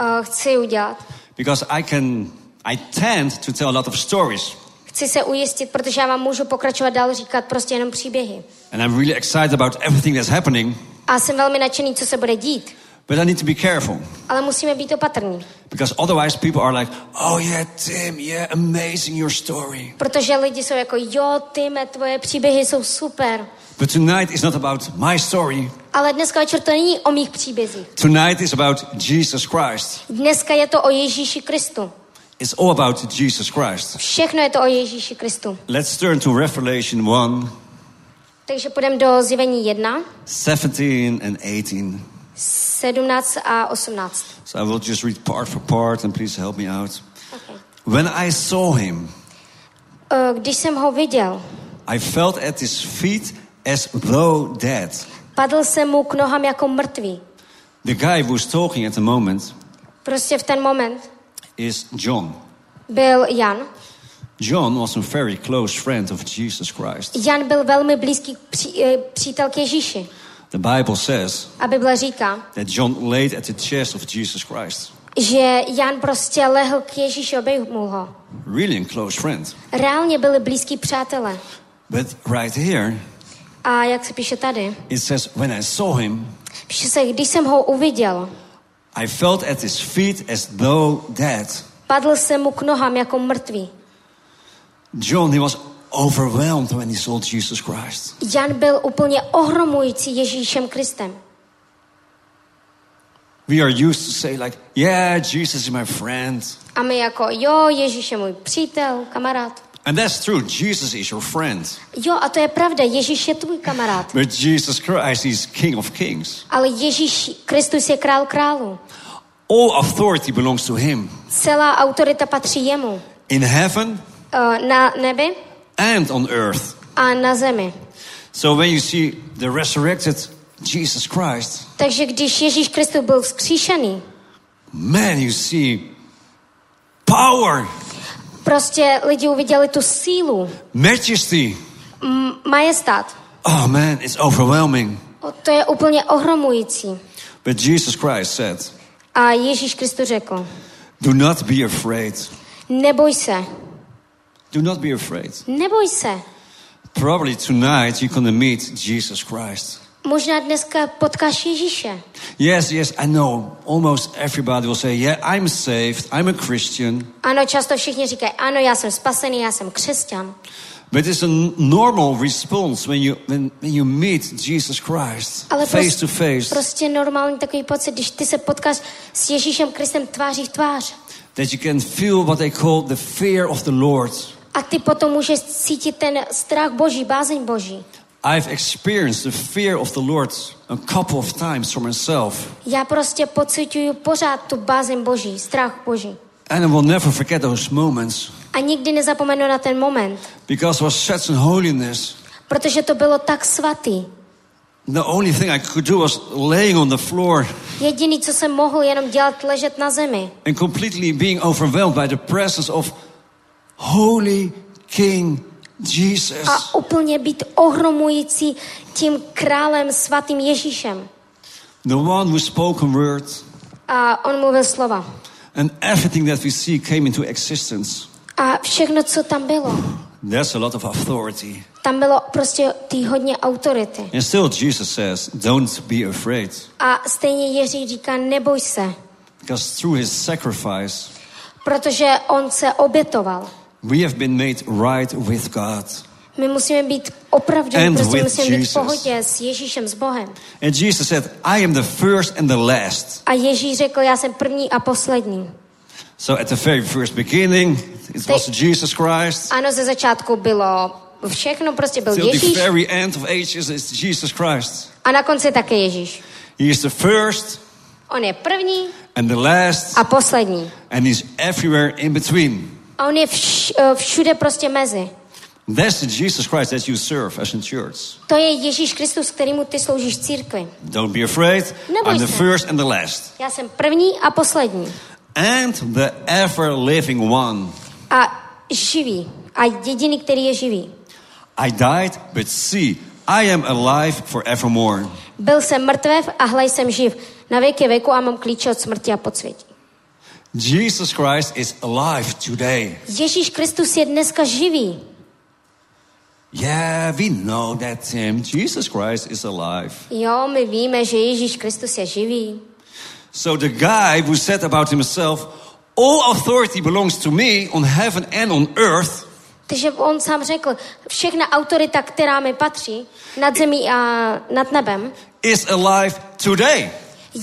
uh, chci udělat. Because I can, I tend to tell a lot of stories. Chci se ujistit, protože já vám můžu pokračovat dál říkat prostě jenom příběhy. And I'm really excited about everything that's happening. A jsem velmi nadšený, co se bude dít. But I need to be careful. Ale musíme být opatrní. Because otherwise people are like, oh yeah, Tim, yeah, amazing your story. Protože lidi jsou jako, jo, Tyme, tvoje příběhy jsou super. But tonight is not about my story. Ale dneska večer to není o mých příbězích. Tonight is about Jesus Christ. Dneska je to o Ježíši Kristu. It's all about Jesus Christ. Všechno je to o Ježíši Kristu. Let's turn to Revelation 1, Takže půjdeme do zjevení 1, 17 and 18. 17 a 18. So I will just read part for part and please help me out. Okay. When I saw him, Eh, Když jsem ho viděl, I felt at his feet as though dead. padl jsem mu k nohám jako mrtvý. The guy who's talking at the moment Prostě v ten moment is John. byl Jan. John was a very close friend of Jesus Christ. Jan byl velmi blízký pří, eh, přítel k Ježíši. The Bible says A Bible říká, that John laid at the chest of Jesus Christ. že Jan prostě lehl k Ježíši, obejmul ho. Really close friend. Reálně byli blízkí přátelé. But right here, A jak se píše tady? it says, when I saw him, Píše se, když jsem ho uviděl, I felt at his feet as though dead. padl jsem mu k nohám jako mrtvý. John, he was overwhelmed when he saw Jesus Christ. Jan byl úplně ohromující Ježíšem Kristem. We are used to say like, yeah, Jesus is my friend. A my jako, jo, Ježíš je můj přítel, kamarád. And that's true. Jesus is your friend. Jo, a to je pravda, Ježíš je tvůj kamarád. But Jesus Christ is King of Kings. Ale Ježíš Kristus je král králů. All authority belongs to him. Celá autorita patří jemu. In heaven Eh, Na nebi and on earth. a na zemi. So when you see the resurrected Jesus Christ, Takže když Ježíš Kristus byl vzkříšený, man, you see power, prostě lidi uviděli tu sílu, majesty. m- majestát. Oh man, it's overwhelming. O, to je úplně ohromující. But Jesus Christ said, A Ježíš Kristus řekl, Do not be afraid. neboj se, Do not be afraid. neboj se. Probably tonight you're to meet Jesus Christ. Možná dneska potkáš Ježíše. Yes, yes, I know. Almost everybody will say, Yeah, I'm saved. I'm a Christian. Ano, často všichni říkají, ano, já jsem spasený, já jsem křesťan. But it's a normal response when you, when, when you meet Jesus Christ Ale face to face. prostě normální takový pocit, když ty se potkáš s Ježíšem Kristem tváří v tvář. that you can feel what they call the fear of the Lord. A ty potom můžeš cítit ten strach Boží, bázeň Boží. I've experienced the fear of the Lord a couple of times for myself. Já prostě pocituju pořád tu bázeň Boží, strach Boží. And I will never forget those moments A nikdy nezapomenu na ten moment, because it was such a holiness. protože to bylo tak svatý. The only thing I could do was laying on the floor Jediný, co jsem mohl jenom dělat, ležet na zemi. and completely being overwhelmed by the presence of Holy King Jesus. A úplně být ohromující tím králem svatým Ježíšem. The one who spoke a word A on mluvil slova. and everything that we see came into existence. A všechno, co tam bylo, There's a lot of authority. tam bylo prostě tý hodně autority. And still, Jesus says, Don't be afraid. A stejně Ježíš říká, neboj se, Because through his sacrifice, protože on se obětoval. We have been made right with God. My musíme být opravdu, And prostě musíme být v Jesus. pohodě s Ježíšem, s Bohem. And Jesus said, I am the first and the last. A Ježíš řekl, já jsem první a poslední. So at the very first beginning, it was Jesus Christ. Ano, ze začátku bylo všechno, prostě byl Till the Ježíš very end of ages, it's Jesus Christ. a na konci také Ježíš. He is the first On je první and the last, a poslední. and he's everywhere in between. A on je vš, eh, všude prostě mezi. That's the Jesus Christ that you serve as in church. To je Ježíš Kristus, kterýmu ty sloužíš církvi. Don't be afraid. Neboj I'm the se. first and the last. Já jsem první a poslední. And the ever living one. A živý. A jediný, který je živý. I died, but see, I am alive forevermore. Byl jsem mrtvev a hle jsem živ. Na věky věku a mám klíče od smrti a podsvětí. Jesus Christ is alive today. Ježíš Kristus je dneska živý. Yeah, we know that Tim. Jesus Christ is alive. Jo, my víme, že Ježíš Kristus je živý. So the guy who said about himself, All authority belongs to me on heaven and on earth, Takže on sám řekl, všechna autorita, která mi patří, nad zemí a nad nebem, is alive today.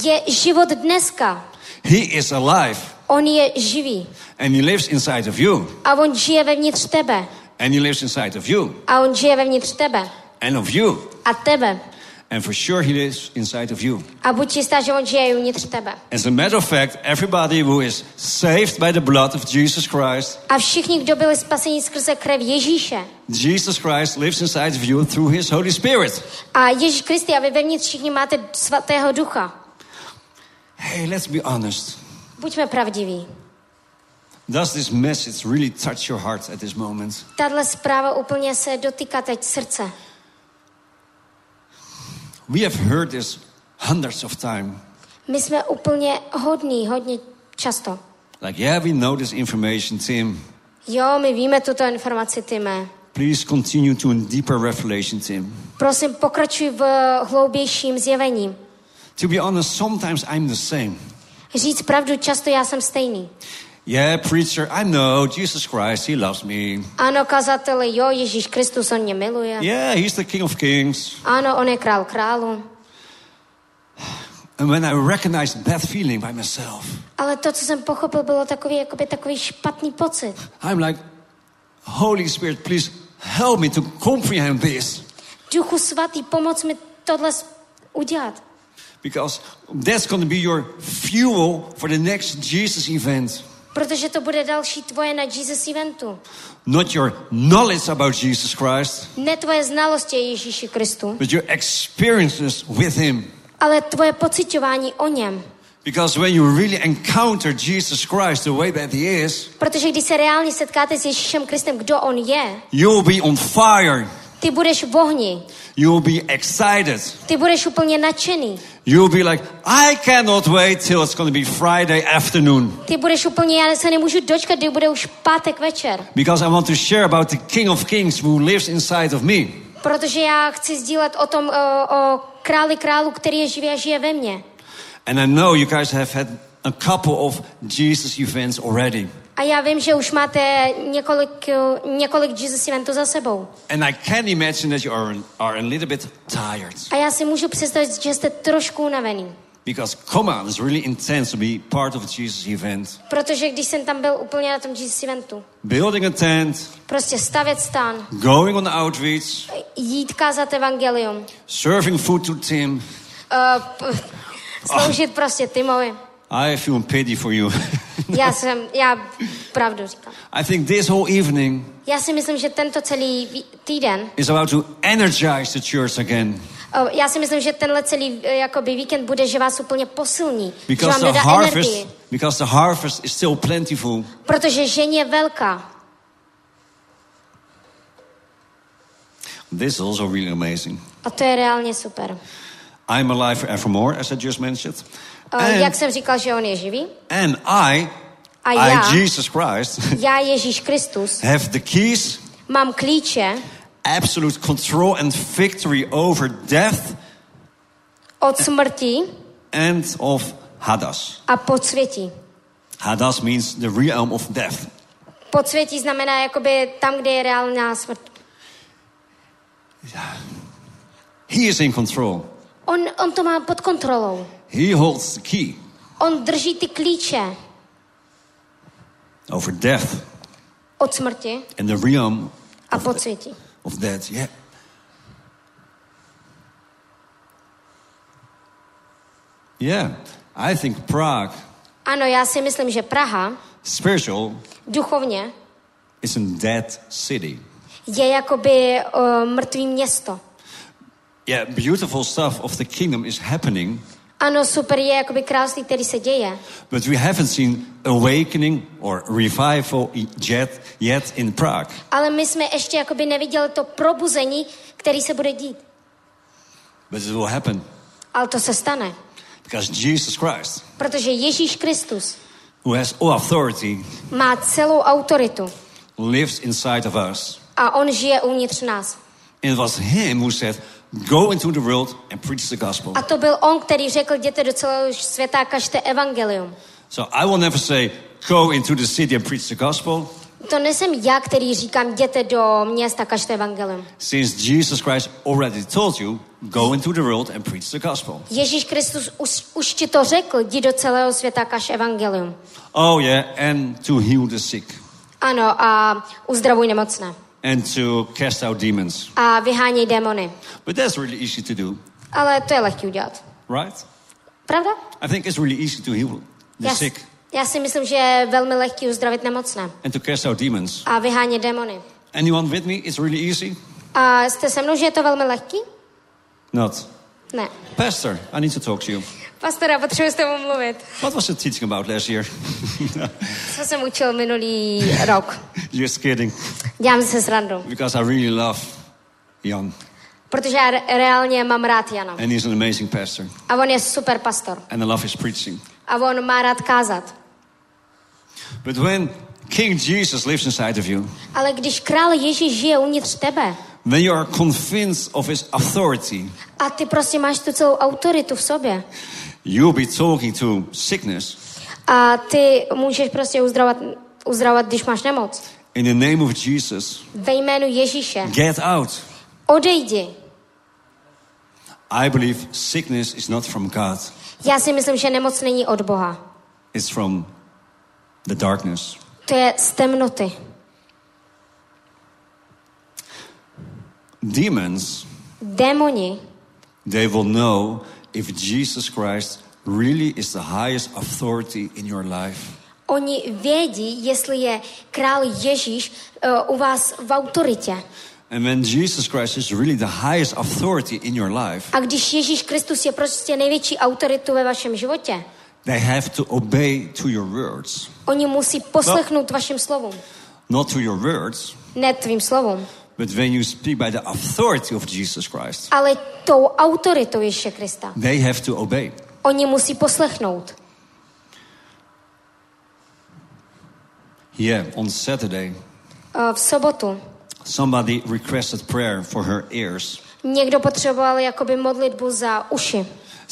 je život dneska. He is alive On je živý. and he lives inside of you. A on žije vevnitř tebe. And he lives inside of you A on žije vevnitř tebe. and of you. A tebe. And for sure, he lives inside of you. A buď jistá, že on žije uvnitř tebe. As a matter of fact, everybody who is saved by the blood of Jesus Christ, A všichni, kdo byli spaseni skrze krev Ježíše. Jesus Christ lives inside of you through his Holy Spirit. A Ježíš Kristi, a vy vevnitř všichni máte svatého ducha. Hey, let's be honest. Buďme pravdiví. Does this message really touch your heart at this moment? Tahle zpráva úplně se dotýká teď srdce. We have heard this hundreds of times. My jsme úplně hodní, hodně často. Like, yeah, we know this information, Tim. Jo, my víme tuto informaci, Time. Please continue to a deeper revelation, Tim. Prosím, pokračuj v hloubějším zjevení. To be honest, sometimes I'm the same. Říct pravdu, často já jsem stejný. Yeah, preacher, I know Jesus Christ, he loves me. Ano, kazateli, jo, Ježíš Kristus, on mě miluje. Yeah, he's the King of Kings. Ano, on je král králu. And when I recognize that feeling by myself, Ale to, co jsem pochopil, bylo takový, jakoby takový špatný pocit. I'm like, Holy Spirit, please help me to comprehend this. Duchu svatý, pomoc mi tohle udělat. Because that's going to be your fuel for the next Jesus event. Protože to bude další tvoje na Jesus eventu. Not your knowledge about Jesus Christ, Ne tvoje znalosti o Ježíši Kristu, but your experiences with him. ale tvoje pocitování o něm. Because when you really encounter Jesus Christ the way that he is, Protože když se reálně setkáte s Ježíšem Kristem, kdo on je, you will be on fire. ty budeš v ohni, You will be excited. ty budeš úplně nadšený, You will be like, I cannot wait till it's going to be Friday afternoon. ty budeš úplně, já se nemůžu dočkat, kdy bude už pátek večer, Because I want to share about the King of Kings who lives inside of me. protože já chci sdílet o tom, o, o králi králu, který je živý a žije ve mně. And I know you guys have had a couple of Jesus events already. A já vím, že už máte několik, eh, několik Jesus eventů za sebou. And I can imagine that you are, are a little bit tired. A já si můžu představit, že jste trošku unavený. Because come on, it's really intense to be part of a Jesus event. Protože když jsem tam byl úplně na tom Jesus eventu, Building a tent, prostě stavět stan, going on outreach, jít kázat evangelium, serving food to Tim. uh, sloužit prostě Timovi. I feel pity for you. Já jsem, já pravdu říkám. I think this whole evening Já si myslím, že tento celý týden, is about to energize the church again. uh, já si myslím, že tenhle celý uh, jakoby víkend bude, že vás úplně posilní, že Because vám the harvest, energii, because the harvest is still plentiful. protože žení je velká. This is also really amazing. A to je reálně super. I'm alive forevermore, as I just mentioned. Uh, jak And, jsem říkal, že on je živý, and I, A I, já? Jesus Christ, já Ježíš Kristus, have the keys, mám klíče absolute control and victory over death od smrti and of Hades. a podsvětí. Hades means the realm of death. Podsvětí znamená jakoby tam, kde je reálná smrt. He is in control. On, on to má pod kontrolou. He holds the key On drží ty klíče over death od smrti and the realm a podsvětí. of death. Yeah. Yeah. I think Prague, Ano, já si myslím, že Praha spiritual, duchovně is a dead city. je jakoby uh, mrtvý město. Yeah, beautiful stuff of the kingdom is happening, Ano, super je jakoby království, který se děje, but we haven't seen awakening or revival yet, yet in Prague. ale my jsme ještě jakoby neviděli to probuzení, který se bude dít. But it will happen Ale to se stane, because Jesus Christ, protože Ježíš Kristus who has all authority, má celou autoritu lives inside of us. a on žije uvnitř nás. And it was him who said, Go into the world and preach the gospel. A to byl on, který řekl, jděte do celého světa a kažte evangelium. So I will never say, Go into the city and preach the gospel, To nejsem já, který říkám, jděte do města, kažte evangelium. since Jesus Christ already told you, Go into the world and preach the gospel. Ježíš Kristus už, už ti to řekl, jdi do celého světa, kaž evangelium. Oh, yeah, and to heal the sick Ano, a uzdravuj nemocné. And to cast out demons. A vyháněj démony. But that's really easy to do, Ale to je lehký udělat. right? Pravda? I think it's really easy to heal the Já, sick já si myslím, že je velmi lehký uzdravit nemocné. and to cast out demons. A vyhánět démony. Anyone with me? It's really easy? A jste se mnou, že je to velmi lehký? Not. Ne. Pastor, I need to talk to you. Pastora, potřebuji s tebou mluvit. What was the teaching about last year? Co jsem učil minulý rok? Just kidding. Dělám se srandu. Because I really love Jan. Protože já re- reálně mám rád Jana. And he's an amazing pastor. A on je super pastor. And I love his preaching. A on má rád kázat. But when King Jesus lives inside of you, Ale když král Ježíš žije uvnitř tebe when you are convinced of his authority, a ty prostě máš tu celou autoritu v sobě you'll be talking to sickness a ty můžeš prostě uzdravovat, uzdravovat když máš nemoc. in the name of Jesus. Ve jménu Ježíše. Get out. Odejdi. I believe sickness is not from God, Já si myslím, že nemoc není od Boha. it's from the darkness. To je z temnoty. Demons, Démoni, they will know if Jesus Christ really is the highest authority in your life. oni vědí, jestli je král Ježíš uh, u vás v autoritě. And when Jesus Christ is really the highest authority in your life, A když Ježíš Kristus je prostě největší autoritu ve vašem životě, they have to obey to your words. oni musí poslechnout vašim slovům. Not to your words, Ne tvým slovům, but when you speak by the authority of Jesus Christ, ale tou autoritou Ježíše Krista. they have to obey. Oni musí poslechnout. Yeah, on Saturday, Uh, v sobotu somebody requested prayer for her ears. někdo potřeboval jakoby modlitbu za uši.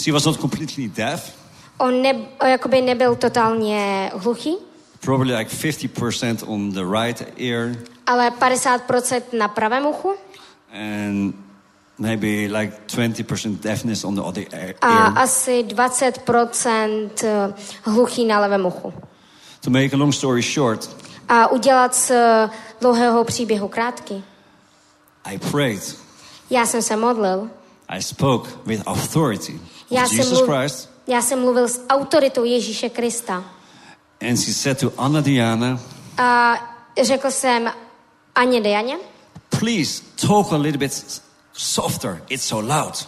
She was not completely deaf, On ne, jakoby nebyl totálně hluchý, probably like 50% on the right ear ale 50% na pravém uchu and maybe like 20% deafness on the other ear. a asi 20% hluchý na levém uchu. To make a long story short, A udělat z dlouhého příběhu krátký. I prayed. Já jsem se modlil. I spoke with authority Já of jsem, Jesus mluv, Christ. já jsem mluvil s autoritou Ježíše Krista. And she said to Anna Diana, A řekl jsem Aně Dejaně, please talk a little bit softer. It's so loud.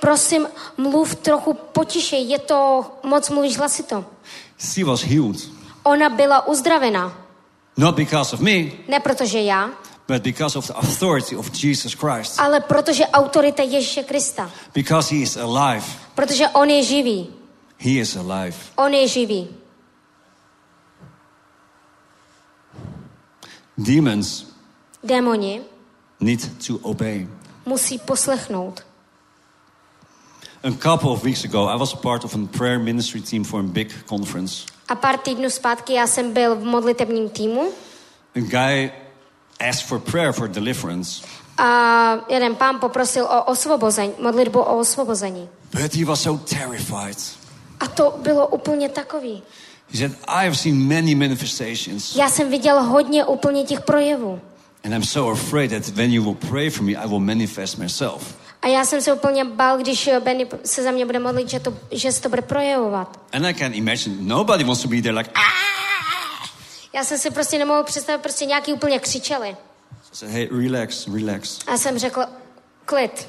prosím, mluv trochu potišej, je to, moc mluvíš hlasito. She was healed. Ona byla uzdravena. Not because of me, Ne protože já, but because of the authority of Jesus Christ. ale protože autorita Ježíše Krista. Because he is alive. Protože on je živý. He is alive. On je živý. Demons Démoni need to obey. musí poslechnout. A couple of weeks ago, I was part of a prayer ministry team for a big conference. A pár týdnů zpátky já jsem byl v modlitebním týmu A guy asked for prayer for deliverance, a jeden pán poprosil o osvobození, modlitbu o osvobození. but he was so terrified. A to bylo úplně takový. He said, I have seen many manifestations, Já jsem viděl hodně úplně těch projevů. And I'm so afraid that when you will pray for me, I will manifest myself. A já jsem se úplně bál, když eh, Benny se za mě bude modlit, že, to, že se to bude projevovat. And I can imagine nobody wants to be there like, ah! Já jsem si prostě nemohl představit, prostě nějaký úplně křičeli. I said, hey, relax, relax. A jsem řekl, klid.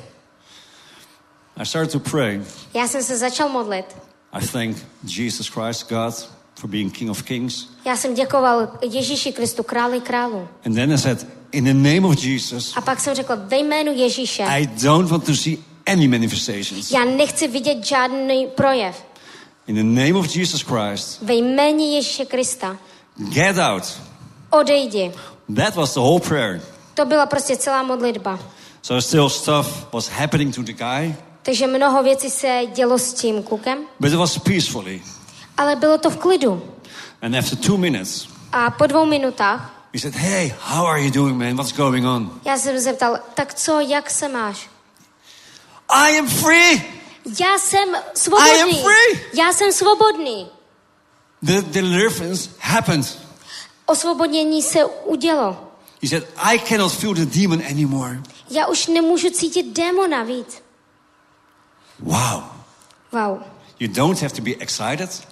I started to pray. Já jsem se začal modlit. I thank Jesus Christ, God, for being King of Kings. Já jsem děkoval Ježíši Kristu, králi králu. And then I said, in the name of Jesus, A pak jsem řekl, ve jménu Ježíše, I don't want to see any manifestations. já nechci vidět žádný projev. In the name of Jesus Christ, Ve jméně Ježíše Krista, get out. odejdi. That was the whole prayer. To byla prostě celá modlitba. So still stuff was happening to the guy, Takže mnoho věcí se dělo s tím klukem, but it was peacefully. ale bylo to v klidu. And after two minutes, A po dvou minutách he said, hey, how are you doing, man? What's going on? já jsem se zeptal, tak co, jak se máš? I am free. Já jsem I am free. Já jsem svobodný. The deliverance happened. Osvobodnění se udělo. He said, I cannot feel the demon anymore. Já už nemůžu cítit démona víc. Wow. Wow. You don't have to be excited,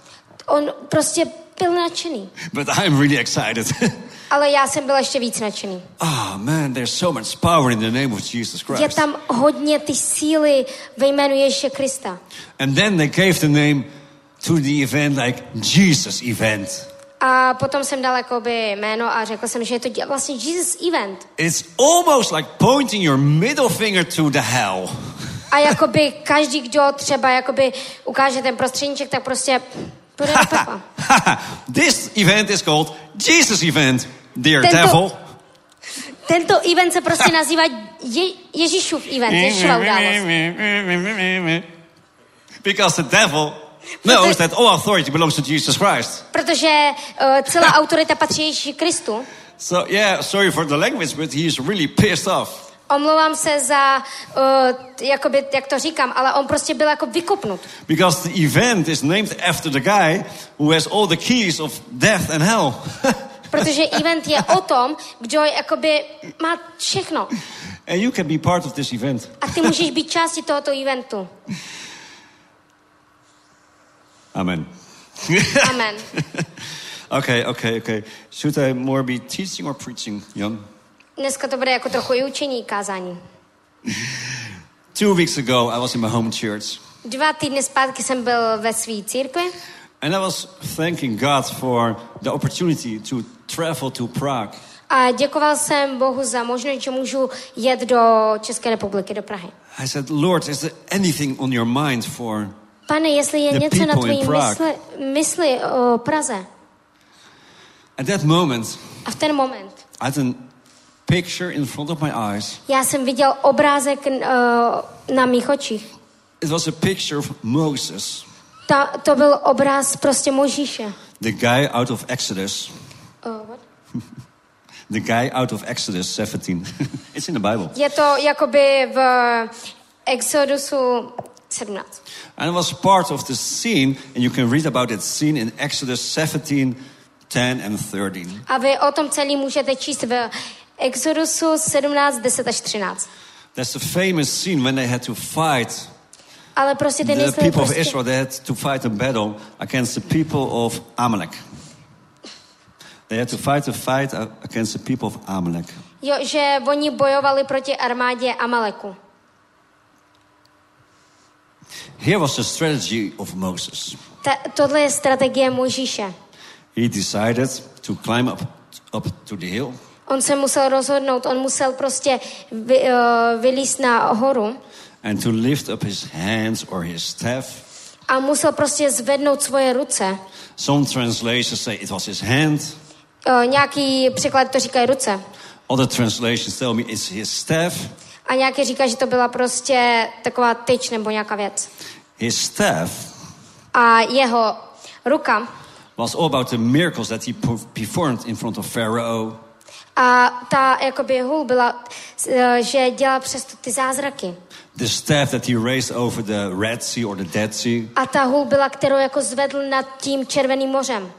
On prostě byl nadšený. but I'm really excited. Ale já jsem byl ještě víc nadšený. Ah, man, there's so much power in the name of Jesus Je Christ. tam hodně ty síly ve jménu Ježíše Krista. And then they gave the name to the event like Jesus event. A potom jsem dal jakoby jméno a řekl jsem, že je to vlastně Jesus event. It's almost like pointing your middle finger to the hell. A jakoby každý, kdo třeba jakoby ukáže ten prostředníček, tak prostě půjde this event is called Jesus event, dear Tento- devil. Tento event se prostě nazývá Je- Ježíšův event, Ježíšova událost. Because the devil knows that all authority belongs to Jesus Christ. Protože uh, celá autorita patří Ježíši Kristu. So yeah, sorry for the language, but he's really pissed off. Omlouvám se za, uh, jakoby, jak to říkám, ale on prostě byl jako vykopnut. Because the event is named after the guy who has all the keys of death and hell. Protože event je o tom, kdo jakoby má všechno. and you can be part of this event. A ty můžeš být částí tohoto eventu. Amen. Amen. okay, okay, okay. Should I more be teaching or preaching, Jan? Dneska to bude jako trochu i učení, kázání. Two weeks ago, I was in my home church. Dva týdny zpátky jsem byl ve své církvi And I was thanking God for the opportunity to travel to Prague. a děkoval jsem Bohu za možnost, že můžu jet do České republiky, do Prahy. I said, Lord, is there anything on your mind for. Pane, jestli je The něco na people in tvojí Prague. mysli, mysli o Praze. At that moment, A v ten moment I had a picture in front of my eyes. já jsem viděl obrázek uh, na mých očích. It was a picture of Moses, Ta, to byl obraz prostě Možíše. the guy out of Exodus. Uh, what? The guy out of Exodus 17. it's in the Bible. Je to jakoby v Exodusu 17. And it was part of the scene, and you can read about that scene in Exodus 17, 10, and 13. A vy o tom celý můžete číst v Exodusu 17, 10 až 13. That's the famous scene when they had to fight. Ale prostě ten The jestli people of prostě, Israel, they had to fight a battle against the people of Amalek. They had to fight a fight against the people of Amalek. jo, že oni bojovali proti armádě Amaleku. Here was the strategy of Moses. Ta, tohle je strategie Možíše. He decided to climb up, up to the hill On se musel rozhodnout, on musel prostě vy, uh, vylíst na horu and to lift up his hands or his staff. a musel prostě zvednout svoje ruce. Some translations say it was his hand. Uh, nějaký překlad to říkají ruce. Other translations tell me it's his staff. A nějaký říká, že to byla prostě taková tyč nebo nějaká věc. His staff A jeho ruka was all about the miracles that he per- performed in front of Pharaoh. a ta jakoby hůl byla, eh, že dělal přesto ty zázraky. The staff that he raised over the Red Sea or the Dead Sea. A ta hůl kterou jako zvedl nad tím červeným mořem.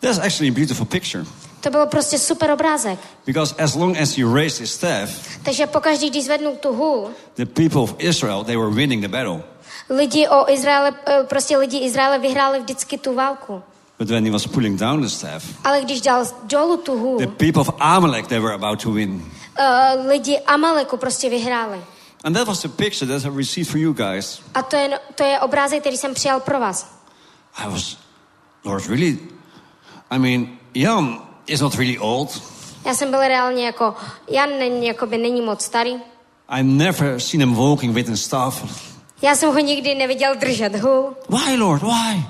That's actually a beautiful picture. To bylo prostě super obrázek. Because as long as he raised his staff, Takže pokaždý, když zvednul tu hůl, the people of Israel, they were winning the battle. lidi o Izraele, eh, prostě lidi Izraele vyhráli vždycky tu válku. But when he was pulling down the staff, Ale když dal dolů tu hůl, the people of Amalek, they were about to win. uh, lidi Amaleku prostě vyhráli. And that was the picture that I received for you guys. A to je, to je obrázek, který jsem přijal pro vás. I was, Lord, really? I mean, Jan is not really old. Já jsem byl reálně jako, Jan není, jakoby není moc starý. I never seen him walking with a staff. Já jsem ho nikdy neviděl držet hůl. Why, Lord? Why?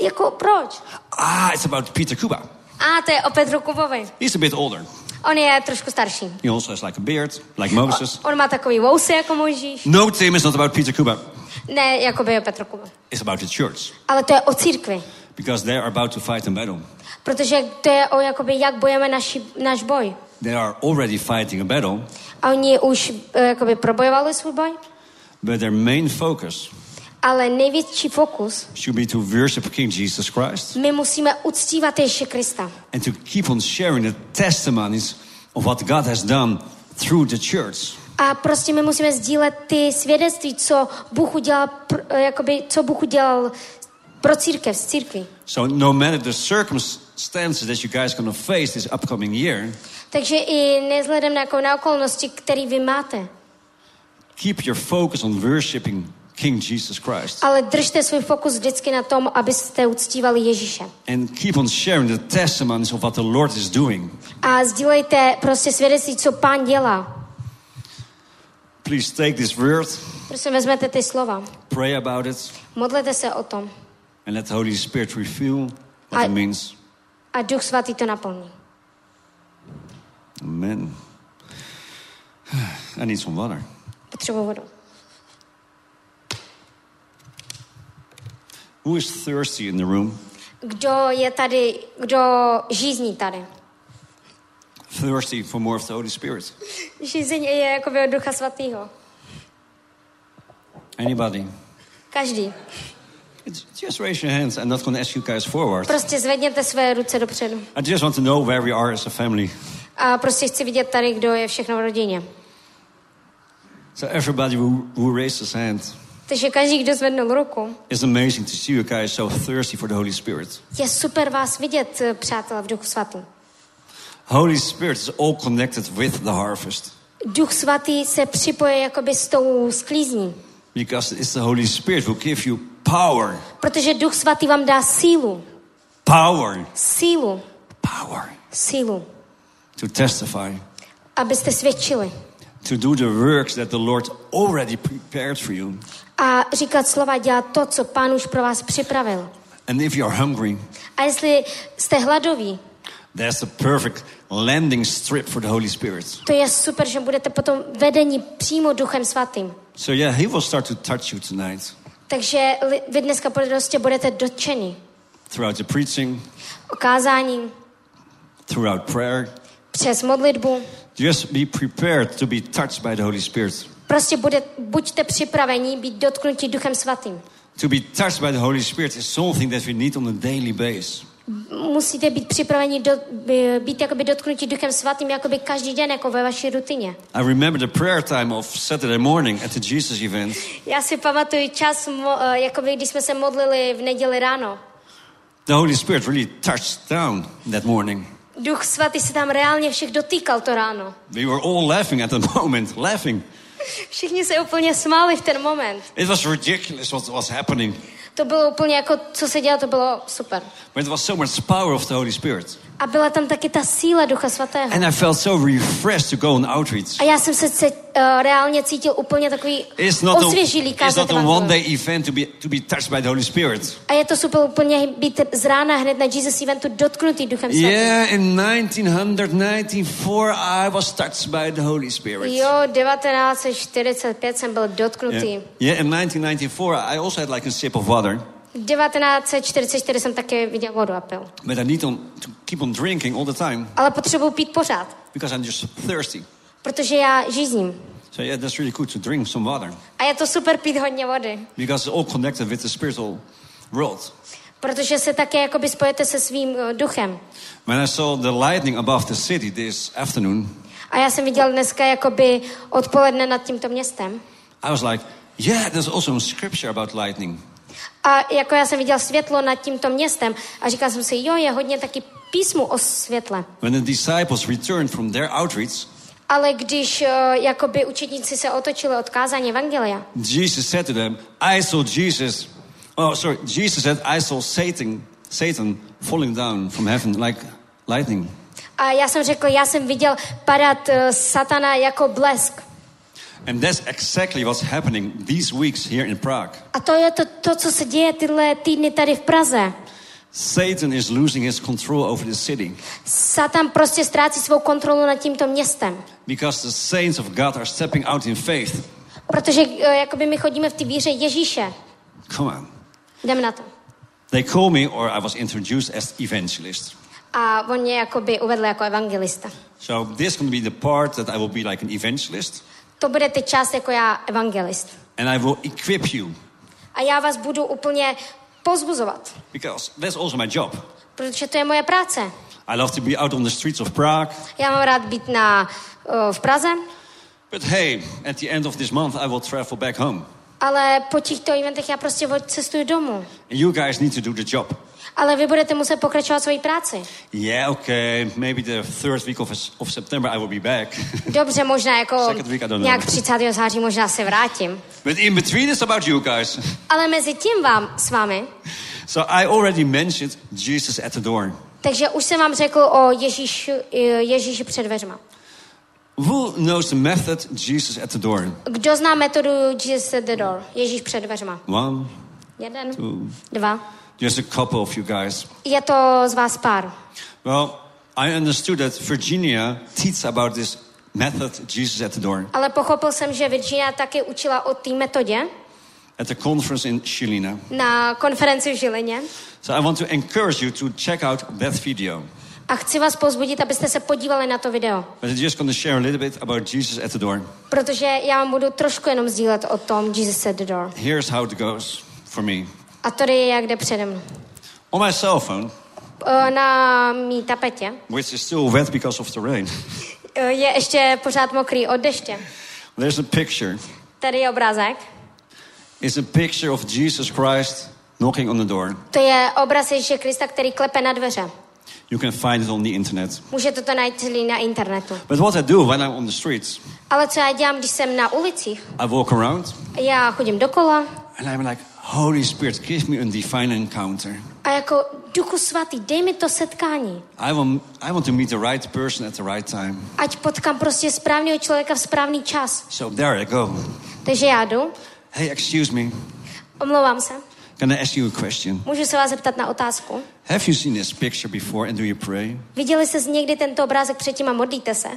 Jako proč? Ah, it's about Peter Kuba. A to je o Petru Kubovi. He's a bit older. On je trošku starší. He also has like a beard, like Moses. On má takový vousy jako Mojžíš. No, Tim, it's not about Peter Kuba. Ne, jako by o Petru Kubo. It's about the church. Ale to je o církvi. Because they are about to fight a battle. Protože to je o jakoby, jak bojeme naši, náš boj. They are already fighting a battle, A oni už eh, jakoby probojovali svůj boj. but their main focus Ale největší fokus, should be to worship King Jesus Christ my musíme uctívat Ježíše Krista. and to keep on sharing the testimonies of what God has done through the church. A prostě my musíme sdílet ty svědectví, co Bůh udělal, eh, jakoby, co Bůh udělal pro církev, z církví. So no matter the circumstances that you guys are going to face this upcoming year, Takže i nezhledem na, jako na okolnosti, které vy máte, keep your focus on worshiping King Jesus Christ ale držte svůj fokus vždycky na tom, abyste uctívali Ježíše. and keep on sharing the testimonies of what the Lord is doing. A sdílejte prostě svědectví, co Pán dělá. Please take this word, Prosím, vezmete ty slova. pray about it, Modlete se o tom. and let the Holy Spirit reveal what I- it means. A Duch Svatý to naplní. Amen. I need some water. Potřebuji vodu. Who is thirsty in the room? Kdo je tady, kdo žízní tady? Thirsty for more of the Holy Spirit? Žízeň je jako od Ducha Svatého. Anybody? Každý. It's, just raise your hands. I'm not going to ask you guys forward. Prostě zvedněte své ruce dopředu. I just want to know where we are as a family. A prostě chci vidět tady, kdo je všechno v rodině. So everybody who, who raised his hand, Takže každý, kdo zvednul ruku, it's amazing to see you guys so thirsty for the Holy Spirit. je super vás vidět, eh, přátelé, v Duchu Svatém. Holy Spirit is all connected with the harvest Duch Svatý se připoje jakoby s tou sklízní. because it's the Holy Spirit who gives you power, Protože Duch Svatý vám dá sílu. power, Sílu. power Sílu. to testify, Abyste svědčili. To do the works that the Lord already prepared for you. A říkat slova, dělat to, co Pán už pro vás připravil. And if you are hungry, A jestli jste hladoví, That's the perfect landing strip for the Holy Spirit. to je super, že budete potom vedení přímo Duchem Svatým. So yeah, He will start to touch you tonight Takže vy dneska prostě budete dotčeni throughout the preaching, okázáním, throughout prayer. přes modlitbu. Just be prepared to be touched by the Holy Spirit. Prostě bude, buďte připraveni být dotknutí Duchem Svatým. To be touched by the Holy Spirit is something that we need on a daily basis. Musíte být připraveni do, být jakoby dotknutí Duchem Svatým jakoby každý den, jako ve vaší rutině. I remember the prayer time of Saturday morning at the Jesus event. Já si pamatuju čas, eh, jakoby když jsme se modlili v neděli ráno. The Holy Spirit really touched down that morning. Duch Svatý se tam reálně všech dotýkal to ráno. We were all laughing at the moment, laughing. Všichni se úplně smáli v ten moment. It was ridiculous what was happening. To bylo úplně jako, co se dělalo, to bylo super. But it was so much power of the Holy Spirit. A byla tam taky ta síla Ducha Svatého. And I felt so refreshed to go on outreach. A já jsem se uh, reálně cítil úplně takový It's not, a, osvěžilý it's kázat not a one day event to be, to be touched by the Holy Spirit. A je to super úplně být z rána hned na Jesus eventu dotknutý Duchem Svatým. Yeah, in 1994, I was touched by the Holy Spirit. Jo, 1945 jsem byl dotknutý. Yeah. yeah, in 1994, I also had like a sip of water. 1944 jsem také viděl vodu a pil. But I need on, to keep on drinking all the time Ale potřebuji pít pořád, because I'm just thirsty. protože já žízním. So yeah, that's really good to drink some water A je to super pít hodně vody, because it's all connected with the spiritual world. protože se také jakoby spojete se svým eh, duchem. When I saw the lightning above the city this afternoon, A já jsem viděl dneska jakoby odpoledne nad tímto městem. I was like, yeah, there's also a scripture about lightning. A jako já jsem viděl světlo nad tímto městem a říkal jsem si, jo, je hodně taky písmu o světle. When the disciples returned from their outreach, Ale když uh, jakoby učedníci se otočili od kázání Evangelia, Jesus said to them, I saw Jesus. Oh, sorry. Jesus said, I saw Satan, Satan falling down from heaven like lightning. a já jsem řekl, já jsem viděl padat uh, satana jako blesk. And that's exactly what's happening these weeks here in Prague. A to je to, to, co se děje tyhle týdny tady v Praze. Satan is losing his control over the city Satan prostě ztrácí svou kontrolu nad tímto městem. because the saints of God are stepping out in faith. Protože uh, jakoby my chodíme v té víře Ježíše. Come on. Jdeme na to. They call me, or I was introduced as evangelist. A on mě jakoby uvedl jako evangelista. So this can be the part that I will be like an evangelist, To bude ty část jako já evangelist. and I will equip you A já vás budu úplně pozbuzovat, because that's also my job. protože to je moje práce. I love to be out on the streets of Prague, Já mám rád být na, uh, v Praze, but hey, at the end of this month I will travel back home. ale po těchto eventech já prostě cestuju domů. And you guys need to do the job. Ale vy budete muset pokračovat svoji práci. Yeah, okay, maybe the third week of, of September I will be back. Dobře, možná jako Second week, I don't know. nějak 30. září možná se vrátím. but in between it's about you guys. Ale mezi tím vám, s vámi, so I already mentioned Jesus at the door. takže už jsem vám řekl o Ježíši, Ježíši před dveřma. Who knows the method Jesus at the door? Kdo zná metodu Jesus at the door? Ježíš před dveřma. One, Jeden, two, dva. Just a couple of you guys. Je to z vás pár. Well, I understood that Virginia teaches about this method, Jesus at the door, Ale pochopil jsem, že Virginia taky učila o té metodě at the conference in Chilina. na konferenci v Žilině. So I want to encourage you to check out that video. A chci vás pozbudit, abyste se podívali na to video. Protože já vám budu trošku jenom sdílet o tom Jesus at the door. Here's how it goes for me. A tady je, jak jde přede mnou. On my cell phone, E, Na mý tapetě which is still wet because of the rain, e, je ještě pořád mokrý od deště. there's a picture. Tady je obrázek. It's a picture of Jesus Christ knocking on the door. To je obraz Ježíše Krista, který klepe na dveře. You can find it on the internet. Můžete to najít celý na internetu. But what I do when I'm on the streets, Ale co já dělám, když jsem na ulicích? I walk around Já chodím dokola and I'm like, Holy Spirit, give me a divine encounter. a jako duchu svatý, dej mi to setkání. I want, I want to meet the right person at the right time. Ať potkám prostě správného člověka v správný čas. So there I go. Takže já jdu, Hey, excuse me. omlouvám se. Can I ask you a question? Můžu se vás zeptat na otázku? Have you seen this picture before and do you pray? Viděli jste někdy tento obrázek předtím a modlíte se?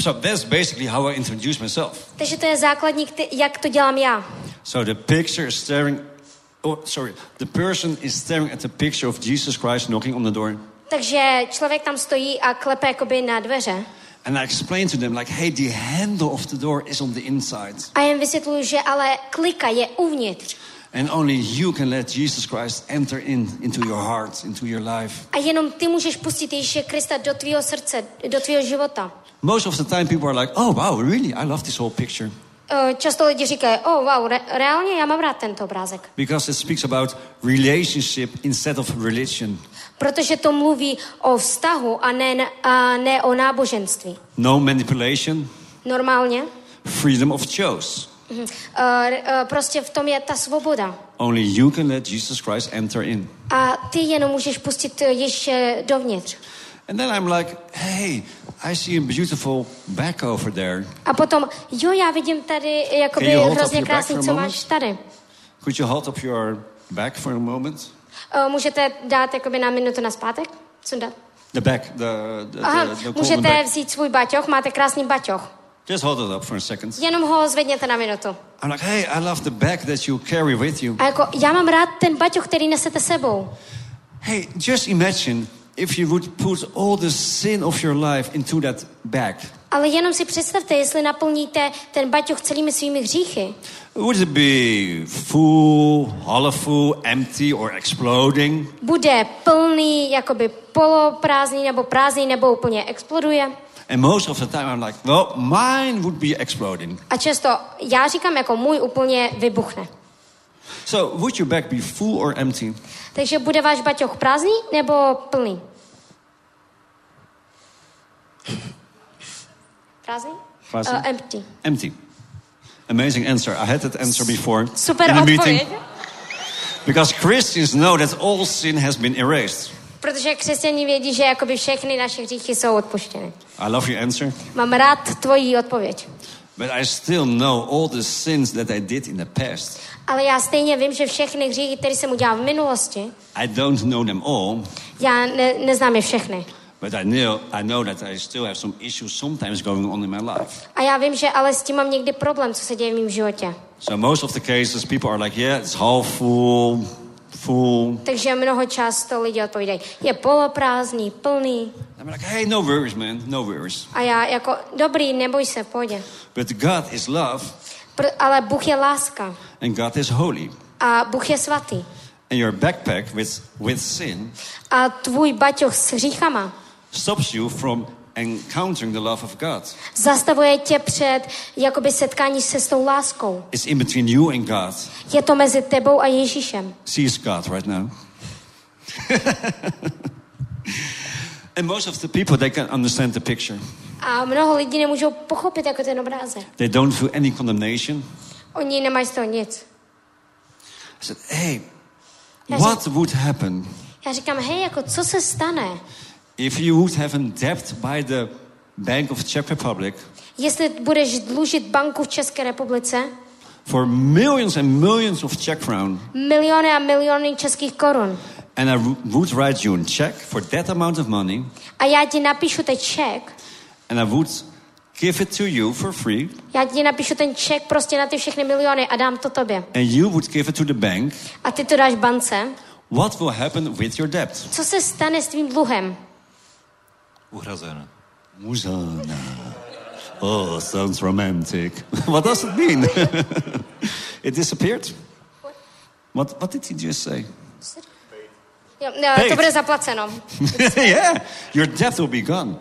So that's basically how I introduce myself. Takže to je základní, jak to dělám já. So the picture is staring, oh, sorry, the person is staring at the picture of Jesus Christ knocking on the door. Takže člověk tam stojí a klepe jakoby na dveře. And I explain to them, like, hey, the handle of the door is on the inside. A jen vysvětluju, že ale klika je uvnitř. And only you can let Jesus Christ enter in into your heart, into your life. A jenom ty můžeš pustit Ježíše Krista do tvýho srdce, do tvýho života. Most of the time, people are like, oh, wow, really? I love this whole picture. Eh, Často lidi říkají, oh wow, re- reálně já mám rád tento obrázek. Because it speaks about relationship instead of religion. Protože to mluví o vztahu a ne, a ne o náboženství. No manipulation, Normálně. freedom of choice. Uh, uh, prostě v tom je ta svoboda. Only you can let Jesus Christ enter in. A ty jenom můžeš pustit Ježíše dovnitř. And then I'm like, hey, I see a beautiful back over there. A potom, jo, já vidím tady jakoby hrozně krásný, co máš tady. Could you hold up your back for a moment? Uh, můžete dát jakoby na minutu na zpátek? Co dát? The back, the, the, Aha, the, the můžete back. vzít svůj baťoch, máte krásný baťoch. Just hold it up for a second. Jenom ho zvedněte na minutu. I'm like, hey, I love the bag that you carry with you. A jako, já mám rád ten baťoch, který nesete sebou. Hey, just imagine if you would put all the sin of your life into that bag. Ale jenom si představte, jestli naplníte ten baťoch celými svými hříchy. Would it be full, half full, empty, or exploding? Bude plný, jakoby poloprázdný, nebo prázdný, nebo úplně exploduje. And most of the time I'm like, well, mine would be exploding. A často já říkám, jako můj úplně vybuchne. So, would your bag be full or empty? Takže bude váš baťoch prázdný nebo plný? Prázdný? Prázdný. Uh, empty. Empty. Amazing answer. I had that answer before Super in the meeting. Because Christians know that all sin has been erased. Protože křesťani vědí, že jakoby všechny naše hříchy jsou odpuštěny. I love your answer. Mám rád tvoji odpověď. But I still know all the sins that I did in the past. Ale já stejně vím, že všechny hříchy, které jsem udělal v minulosti, I don't know them all, já ne, neznám je všechny. but I know I know that I still have some issues sometimes going on in my life. A já vím, že ale s tím mám někdy problém, co se děje v mém životě. So most of the cases, people are like, "Yeah, it's half full, full." Takže mnoho často lidi odpovídají, je poloprázdný, plný. I'm like, "Hey, no worries, man, no worries." A já jako, dobrý, neboj se, pohodě. But God is love, Pr- ale Bůh je láska and God is holy, a Bůh je svatý. and your backpack with with sin A tvůj baťoch s hříchama stops you from encountering the love of God. zastavuje tě před jakoby setkání se s tou láskou. It's in between you and God. Je to mezi tebou a Ježíšem. sees God right now. and most of the people they can understand the picture. A mnoho lidí nemůžou pochopit jako ten obrázek. They don't feel any condemnation. Oni nemají z toho nic. I said, "Hey, Yes. what would happen Já říkám, hej, jako co se stane, if you would have a debt by the Bank of Czech Republic jestli budeš dlužit banku v České republice for millions and millions of Czech crown, miliony a miliony českých korun and I would write you a check for that amount of money, a já ti napíšu ten ček, and I would give it to you for free, já ti napíšu ten ček prostě na ty všechny miliony a dám to tobě. and you would give it to the bank." A ty to dáš bance. What will happen with your debt? Co se stane s tvým dluhem? Uhrazen. Muzana. Oh, sounds romantic. what does it mean? it disappeared? What, what did he just say? Jo, no, Paid. to bude zaplaceno. yeah, your debt will be gone.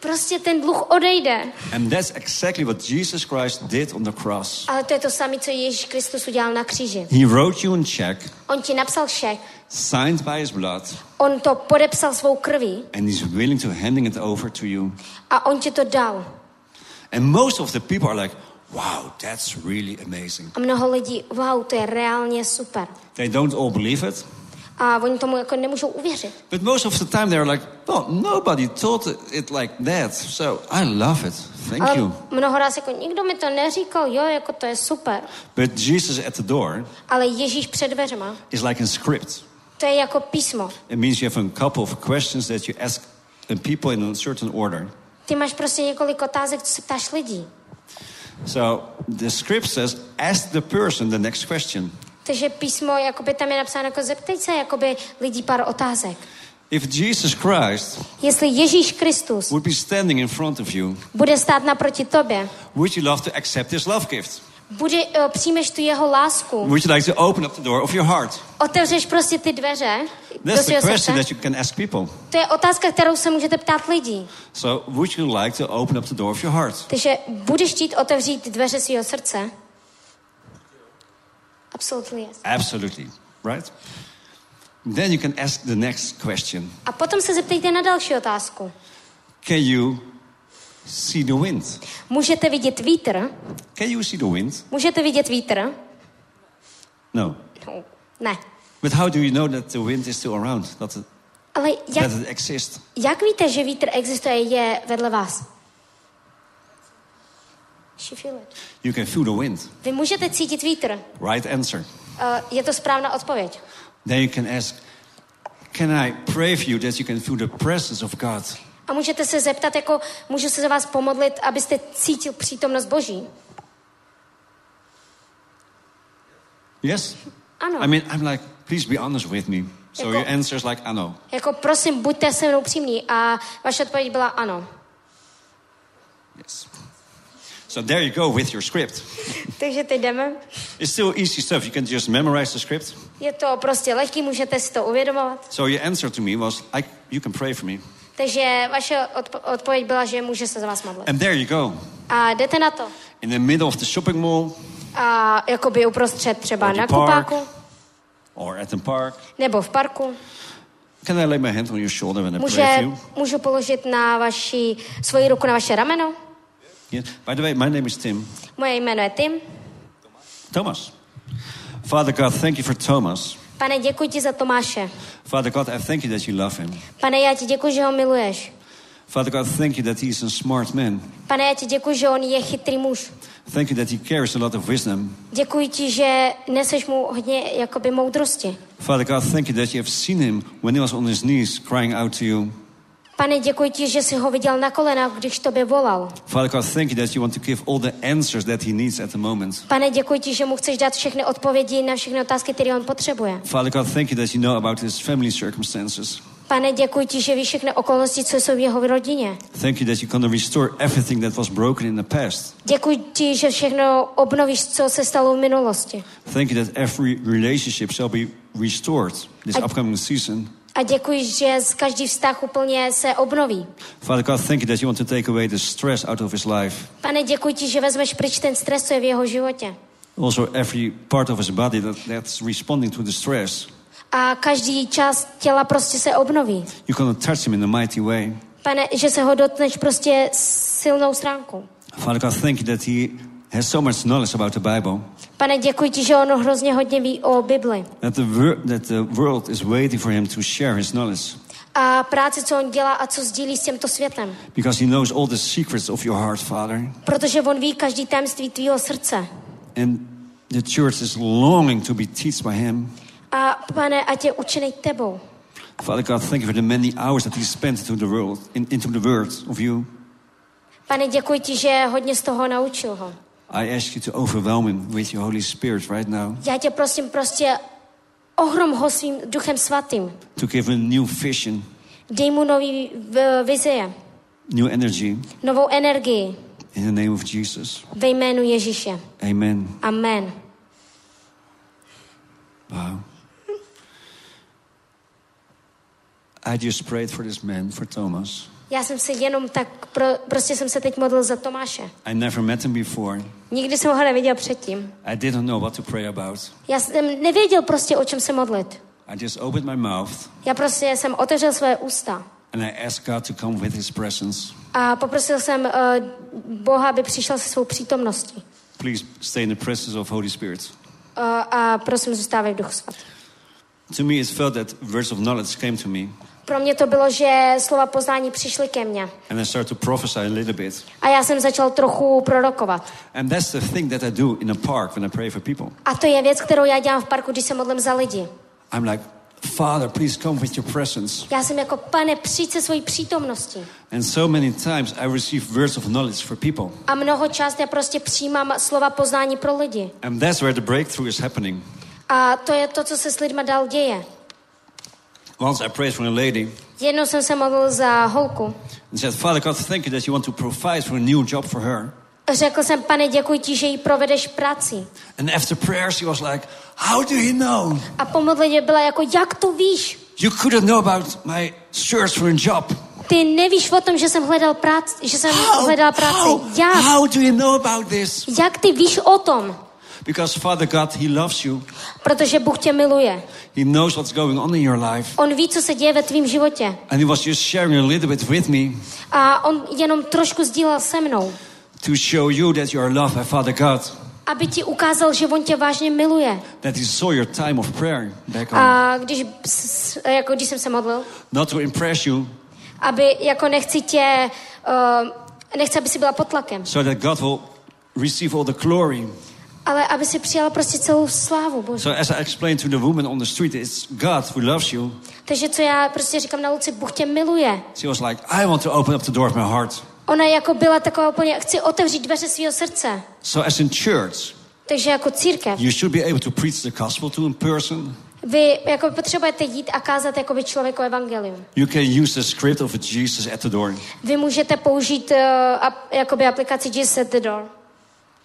Prostě ten dluh odejde. And that's exactly what Jesus Christ did on the cross. Ale to je to samé, co Ježíš Kristus udělal na kříži. He wrote you a check, On ti napsal šek, signed by his blood, on to podepsal svou krví and he's willing to handing it over to you. a on ti to dal. And most of the people are like, wow, that's really amazing. A mnoho lidí, wow, to je reálně super. They don't all believe it, A oni tomu jako nemůžou uvěřit. But most of the time they're like, well, nobody told it like that. So I love it. Thank Ale you. mnoho ráz jako nikdo mi to neříkal, jo, jako to je super. But Jesus at the door Ale Ježíš před dveřma, is like a script. To je jako písmo. It means you have a couple of questions that you ask the people in a certain order. Ty máš prostě několik otázek, co se ptáš lidí. So the script says, ask the person the next question. Takže písmo, jakoby tam je napsáno jako zeptej se jakoby lidí pár otázek. If Jesus Christ Jestli Ježíš Kristus would be standing in front of you, bude stát naproti tobě, would you love to accept his love gift? Bude, uh, přijmeš tu jeho lásku, Would you like to open up the door of your heart? otevřeš prostě ty dveře That's the question that you can ask people. To je otázka, kterou se můžete ptát lidí. So would you like to open up the door of your heart? Takže budeš chtít otevřít dveře svého srdce? Absolutely yes. Absolutely, right? Then you can ask the next question A potom se zeptejte na další otázku. Can you see the wind? Můžete vidět vítr? Can you see the wind? Můžete vidět vítr? No. No, ne. But how do you know that the wind is still around? That it, Ale jak, that it exists? jak víte, že vítr existuje, je vedle vás? You feel it. You can feel the wind. Vy můžete cítit vítr. Right answer. Uh, je to správná odpověď. Then you can ask Can I pray for you that you can feel the presence of God? A můžete se zeptat, jako můžu se za vás pomodlit, abyste cítil přítomnost Boží? Yes? Ano. I mean, I'm like, please be honest with me. So Jako- your answer is like, know. Jako prosím, buďte se mnou přímní. A vaše odpověď byla ano. Yes. So there you go with your script. Takže teď jdeme. It's still easy stuff. You can just memorize the script. Je to prostě lehký, můžete si to uvědomovat. So your answer to me was, I, you can pray for me. Takže vaše odpo- odpověď byla, že může se za vás modlit. And there you go. A jdete na to. In the middle of the shopping mall, A jakoby uprostřed třeba na kupáku or at the park. nebo v parku. Can I lay my hand on your shoulder when I pray Může, for you? můžu položit na vaši, svoji ruku na vaše rameno. Yes. By the way, my name is Tim. Moje jméno je Tim. Thomas. Father God, thank you for Thomas. Pane, děkuji ti za Tomáše. Father God, I thank you that you love him. Pane, já ti děkuji, že ho miluješ. Father God, thank you that he is a smart man. Pane, já ti děkuji, že on je chytrý muž. Thank you that he carries a lot of wisdom. Děkuji ti, že neseš mu hodně jakoby moudrosti. Father God, thank you that you have seen him when he was on his knees crying out to you. Pane, děkuji ti, že jsi ho viděl na kolenách, když tobě volal. Father God, thank you that you want to give all the answers that he needs at the moment. Pane, děkuji ti, že mu chceš dát všechny odpovědi na všechny otázky, které on potřebuje. Father God, thank you that you know about his family circumstances. Pane, děkuji ti, že víš všechny okolnosti, co jsou v jeho rodině. Thank you that going to restore everything that was broken in the past. Děkuji ti, že všechno obnovíš, co se stalo v minulosti. Thank you that every relationship shall be restored this upcoming season. A děkuji, že z každý vztah úplně se obnoví. Father God, thank you that you want to take away the stress out of his life. Pane, děkuji ti, že vezmeš pryč ten stres, co je v jeho životě. Also, every part of his body that, that's responding to the stress. A každý část těla prostě se obnoví. Going to touch him in a mighty way. Pane, že se ho dotkneš prostě silnou stránkou. Father God, thank you that he has so much knowledge about the Bible. Pane, děkuji ti, že on hrozně hodně ví o Bibli. That the, that the world is waiting for him to share his knowledge. A práci, co on dělá a co sdílí s tímto světem. Because he knows all the secrets of your heart, Father. Protože on ví každý tajemství tvýho srdce. And the church is longing to be taught by him. A pane, ať je učený tebou. Father God, thank you for the many hours that he spent into the world, in, into the word of you. Pane, děkuji ti, že hodně z toho naučil ho. I ask you to overwhelm him with your Holy Spirit right now. Já tě prosím prostě ohrom ho svým duchem svatým. To give him new vision, Dej mu nový v- vizie, new energy. novou energii In the name of Jesus. ve jménu Ježíše. Amen. Amen. Wow. I just prayed for this man, for Thomas. Já jsem se jenom tak, pro, prostě jsem se teď modlil za Tomáše. I never met him before. Nikdy jsem ho neviděl předtím. I didn't know what to pray about. Já jsem nevěděl prostě, o čem se modlit. I just opened my mouth Já prostě jsem otevřel své ústa and I asked God to come with his presence. a poprosil jsem uh, Boha, aby přišel se svou přítomností. Please stay in the presence of Holy Spirit. Uh, a prosím, zůstávej v duchu svatý. To me, it felt that words of knowledge came to me, Pro mě to bylo, že slova poznání přišly ke mně. and I started to prophesy a little bit. A já jsem začal trochu prorokovat. And that's the thing that I do in a park when I pray for people. A to je věc, kterou já dělám v parku, když se modlím za lidi. I'm like, Father, please come with your presence. Já jsem jako, pane, přijď se svojí přítomností. And so many times I receive words of knowledge for people. A mnoho část já prostě přijímám slova poznání pro lidi. And that's where the breakthrough is happening. A to je to, co se s lidma dál děje. Once I prayed for a lady Jednou jsem se modlil za holku. and said, Father God, thank you that you want to provide for a new job for her. Řekl jsem, pane, děkuji ti, že jí provedeš práci. And after prayer, she was like, How do you know? A po modlitbě byla jako, jak to víš? You couldn't know about my search for a job. Ty nevíš o tom, že jsem hledal práci, že jsem How, hledala práci. how, Jak? how do you know about this? Jak ty víš o tom? Because Father God, He loves you. Protože Bůh tě miluje. He knows what's going on in your life. On ví, co se děje ve tvém životě. And He was just sharing a little bit with me A on jenom trošku sdílel se mnou. to show you that you are loved by Father God. Aby ti ukázal, že on tě vážně miluje. That He saw your time of prayer back home. A když, jako když jsem se modlil, Not to impress you, aby jako nechci tě, uh, nechci, aby si byla pod tlakem, so that God will receive all the glory. Ale aby si přijala prostě celou slávu Bože. So as I explained to the woman on the street, it's God who loves you. Takže co já prostě říkám na ulici, Bůh tě miluje. She was like, I want to open up the door of my heart. Ona jako byla taková úplně, chci otevřít dveře svého srdce. So as in church, Takže jako církev. you should be able to preach the gospel to a person. Vy jako potřebujete jít a kázat jako by člověku evangelium. You can use the script of Jesus at the door. Vy můžete použít uh, ap, jakoby aplikaci Jesus at the door.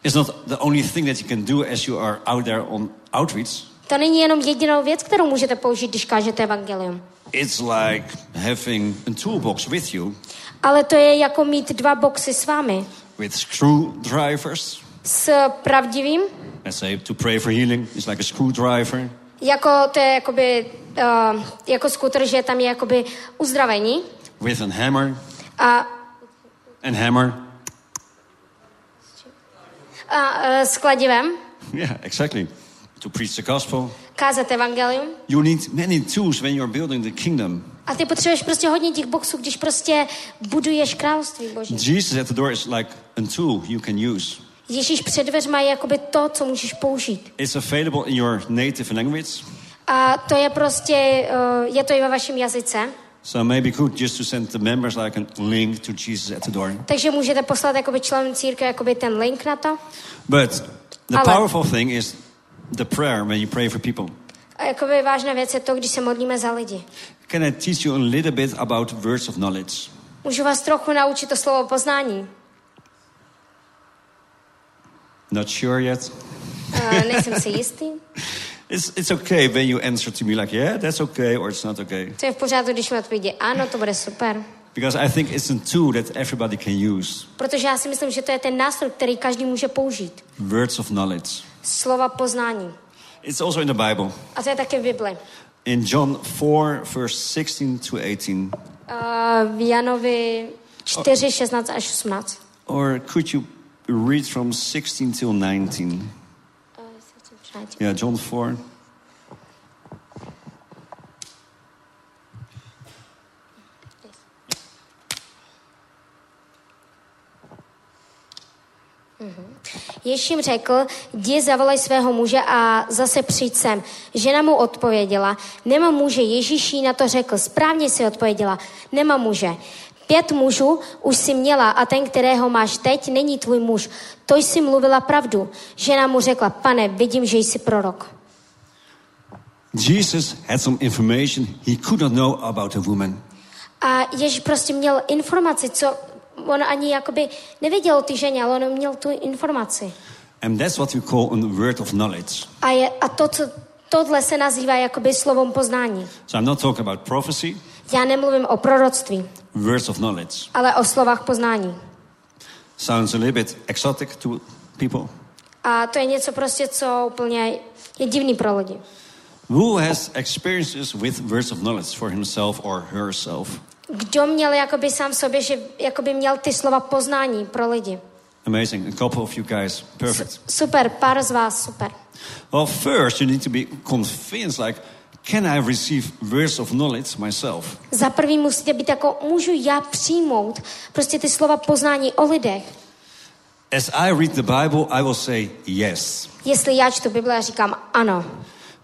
It's not the only thing that you can do as you are out there on outreach. To není jenom jedinou věc, kterou můžete použít, když kážete evangelium. It's like having a toolbox with you Ale to je jako mít dva boxy s vámi. with screwdrivers S pravdivým Let's say to pray for healing is like a screwdriver. Jako to je jakoby, uh, jako skuter, že tam je jakoby uzdravení with a hammer a, and hammer. A uh, s kladivem, Yeah, exactly. To preach the gospel. kázat evangelium. You need many tools when you're building the kingdom. A ty potřebuješ prostě hodně těch boxů, když prostě buduješ království Boží. Jesus at the door is like a tool you can use. Ježíš před dveřma je jakoby to, co můžeš použít. It's available in your native language. A to je prostě, uh, je to i ve vašem jazyce. So maybe good just to send the members like a link to Jesus at the door. Takže můžete poslat jakoby členům církve jakoby ten link na to. But the Ale- powerful thing is the prayer when you pray for people. A jakoby vážná věc je to, když se modlíme za lidi. Can I teach you a little bit about words of knowledge? Můžu vás trochu naučit to slovo poznání. Not sure yet. Uh, nejsem si jistý. It's, it's okay when you answer to me like, yeah, that's okay, or it's not okay. To je v pořádku, když mi odpovědí ano, to bude super. Because I think it's a tool that everybody can use. Protože já si myslím, že to je ten nástroj, který každý může použít. Words of knowledge. Slova poznání. It's also in the Bible. A to je také v Bibli. In John 4, verse 16 to 18. Uh, v Janovi 4, 16 až 18. Or could you read from 16 till 19? Yeah, John 4. Ježíš jim řekl, jdi zavolej svého muže a zase přijď sem. Žena mu odpověděla, nemám muže. Ježíš jí na to řekl, správně si odpověděla, nemám muže. Pět mužů už si měla a ten, kterého máš teď, není tvůj muž. To jsi mluvila pravdu. Žena mu řekla, pane, vidím, že jsi prorok. Jesus had some information he could not know about a woman. A Ježíš prostě měl informaci, co on ani jakoby nevěděl o ty ženě, ale on měl tu informaci. And that's what we call a word of knowledge. A, je, a to, co, tohle se nazývá jakoby slovom poznání. So I'm not talking about prophecy, Já nemluvím o proroctví, words of knowledge. ale o slovách poznání. Sounds a little bit exotic to people. A to je něco prostě, co úplně je divný pro lidi. Who has experiences with words of knowledge for himself or herself? Kdo měl jakoby sám sobě, že jakoby měl ty slova poznání pro lidi? Amazing. A couple of you guys. Perfect. Super, pár z vás, super. Well, first you need to be convinced like, can I receive words of knowledge myself? Za prvý musíte být jako, můžu já přijmout prostě ty slova poznání o lidech. As I read the Bible, I will say yes. Jestli já čtu Bible a říkám ano.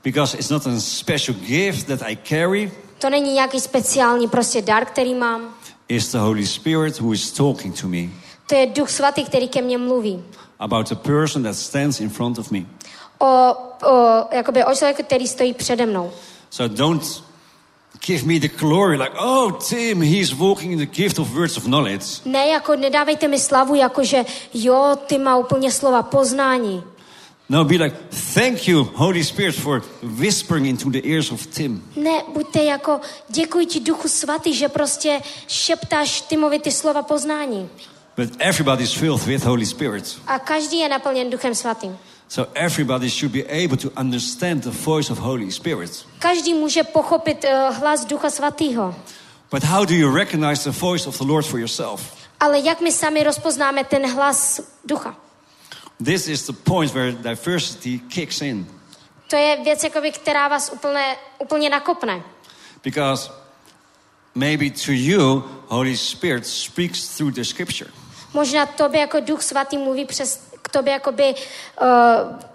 Because it's not a special gift that I carry, To není nějaký speciální prostě dar, který mám. it's the Holy Spirit who is talking to me To je Duch Svatý, který ke mně mluví. about the person that stands in front of me. O, o, jakoby o člověku, který stojí přede mnou. So don't give me the glory like, oh, Tim, he's walking in the gift of words of knowledge. Ne, jako nedávejte mi slavu, jako že jo, ty má úplně slova poznání. No, be like, thank you, Holy Spirit, for whispering into the ears of Tim. Ne, buďte jako, děkuji ti Duchu Svatý, že prostě šeptáš Timovi ty slova poznání. But everybody's filled with Holy Spirit. A každý je naplněn Duchem Svatým. So everybody should be able to understand the voice of Holy Spirit. Každý může pochopit uh, hlas Ducha Svatého. But how do you recognize the voice of the Lord for yourself? Ale jak my sami rozpoznáme ten hlas Ducha? This is the point where diversity kicks in. To je věc, jakoby, která vás úplně, úplně nakopne. Because maybe to you, Holy Spirit speaks through the scripture. Možná tobě jako Duch Svatý mluví přes tobě jakoby uh,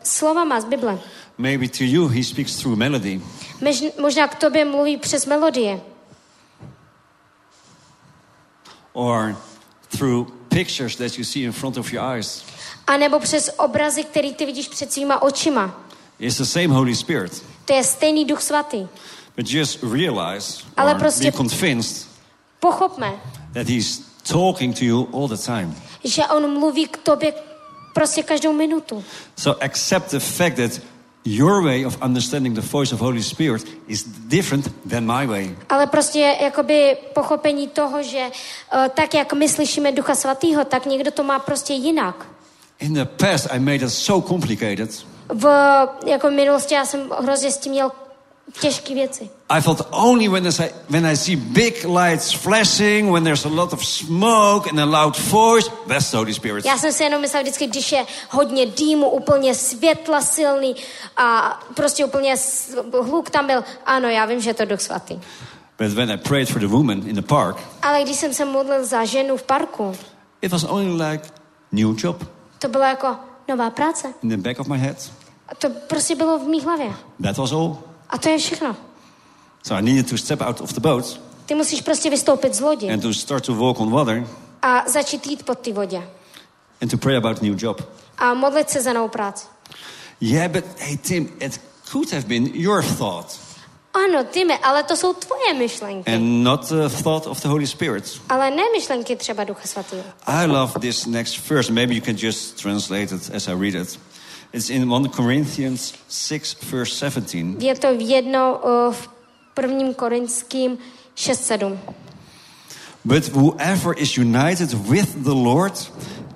slovama z Bible. Maybe to you, he speaks through melody. Mež, možná k tobě mluví přes melodie. Or through pictures that you see in front of your eyes. A nebo přes obrazy, který ty vidíš před svýma očima. It's the same Holy Spirit. To je stejný Duch Svatý. But just realize Ale or prostě- be convinced Pochopme, that he's talking to you all the time. že on mluví k tobě prostě každou minutu. So accept the fact that your way of understanding the voice of Holy Spirit is different than my way. Ale prostě jakoby pochopení toho, že uh, tak, jak my slyšíme Ducha Svatého, tak někdo to má prostě jinak. In the past, I made it so complicated. v jako minulosti já jsem hrozně s tím měl těžké věci. I thought only when I, when I see big lights flashing, when there's a lot of smoke and a loud voice, that's the Holy Spirit. Já jsem si jenom myslel vždycky, když je hodně dýmu, úplně světla silný a prostě úplně hluk tam byl, ano, já vím, že to Duch Svatý. But when I prayed for the woman in the park, Ale když jsem se modlil za ženu v parku, it was only like new job to bylo jako nová práce. in the back of my head. A to prostě bylo v mých hlavě. That was all. A to je všechno. So I needed to step out of the boat Ty musíš prostě vystoupit z lodi and to start to walk on water a začít jít pod ty vodě. and to pray about new job. A modlit se za novou práci. Yeah, but hey, Tim, it could have been your thought Ano, Tyme, ale to jsou tvoje myšlenky. and not the thought of the Holy Spirit. Ale ne myšlenky třeba Ducha Svatého. I love this next verse. Maybe you can just translate it as I read it. It's in 1 Corinthians 6, verse 17. Je to v jedno uh, v prvním korinským 6.7. But whoever is united with the Lord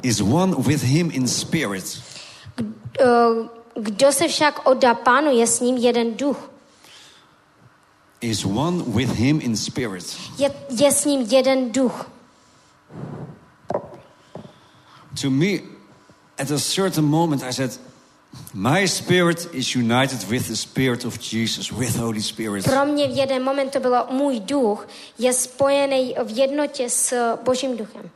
is one with him in spirit. Uh, Kdo se však oddá pánu, je s ním jeden duch. Is one with him in spirit. Je, je s ním jeden duch. To me, at a certain moment, I said, My spirit is united with the spirit of Jesus, with Holy Spirit. Pro mě v jeden moment to bylo můj duch je spojený v jednotě s Božím duchem.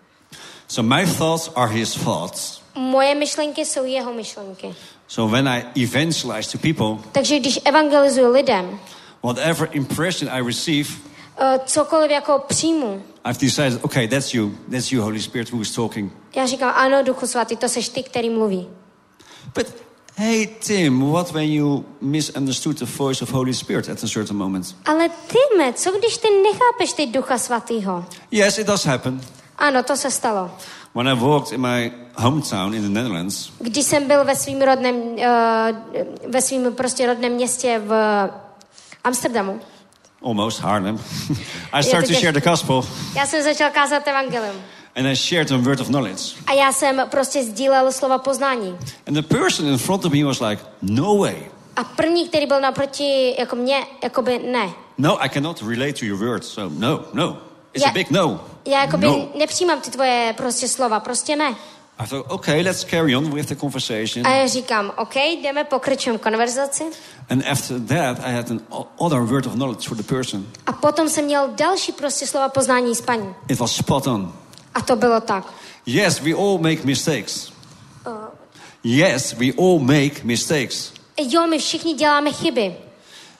So my thoughts are his thoughts. Moje myšlenky jsou jeho myšlenky. So when I evangelize to people, Takže když evangelizuji lidem, whatever impression I receive, uh, cokoliv jako přijmu, I've decided, okay, that's you. That's you, Holy Spirit, who is talking. já říkám, ano, duchu svatý, to seš ty, který mluví. But hey, Tim, what when you misunderstood the voice of Holy Spirit at a certain moment? Ale Tyme, co když ty nechápeš ty ducha svatýho? Yes, it does happen. Ano, to se stalo. When I walked in my hometown in the Netherlands, Když jsem byl ve svým rodném, uh, ve svým prostě rodném městě v Amsterdamu, almost Haarlem, I started to share the gospel já jsem začal kázat evangelium. And I shared a word of knowledge. A já jsem prostě sdílel slova poznání. And the person in front of me was like, no way. A první, který byl naproti jako mě, jakoby ne. No, I cannot relate to your words. So no, no. It's a Yeah. big no. Já jakoby No. nepřijímám ty tvoje prostě slova, prostě ne. I thought, okay, let's carry on with the conversation. A já říkám, OK, jdeme, pokračujeme konverzaci. And after that, I had an other word of knowledge for the person. A potom jsem měl další prostě slova poznání s paní. It was spot on. A to bylo tak. Yes, we all make mistakes. Yes, we all make mistakes. Jo, my všichni děláme chyby.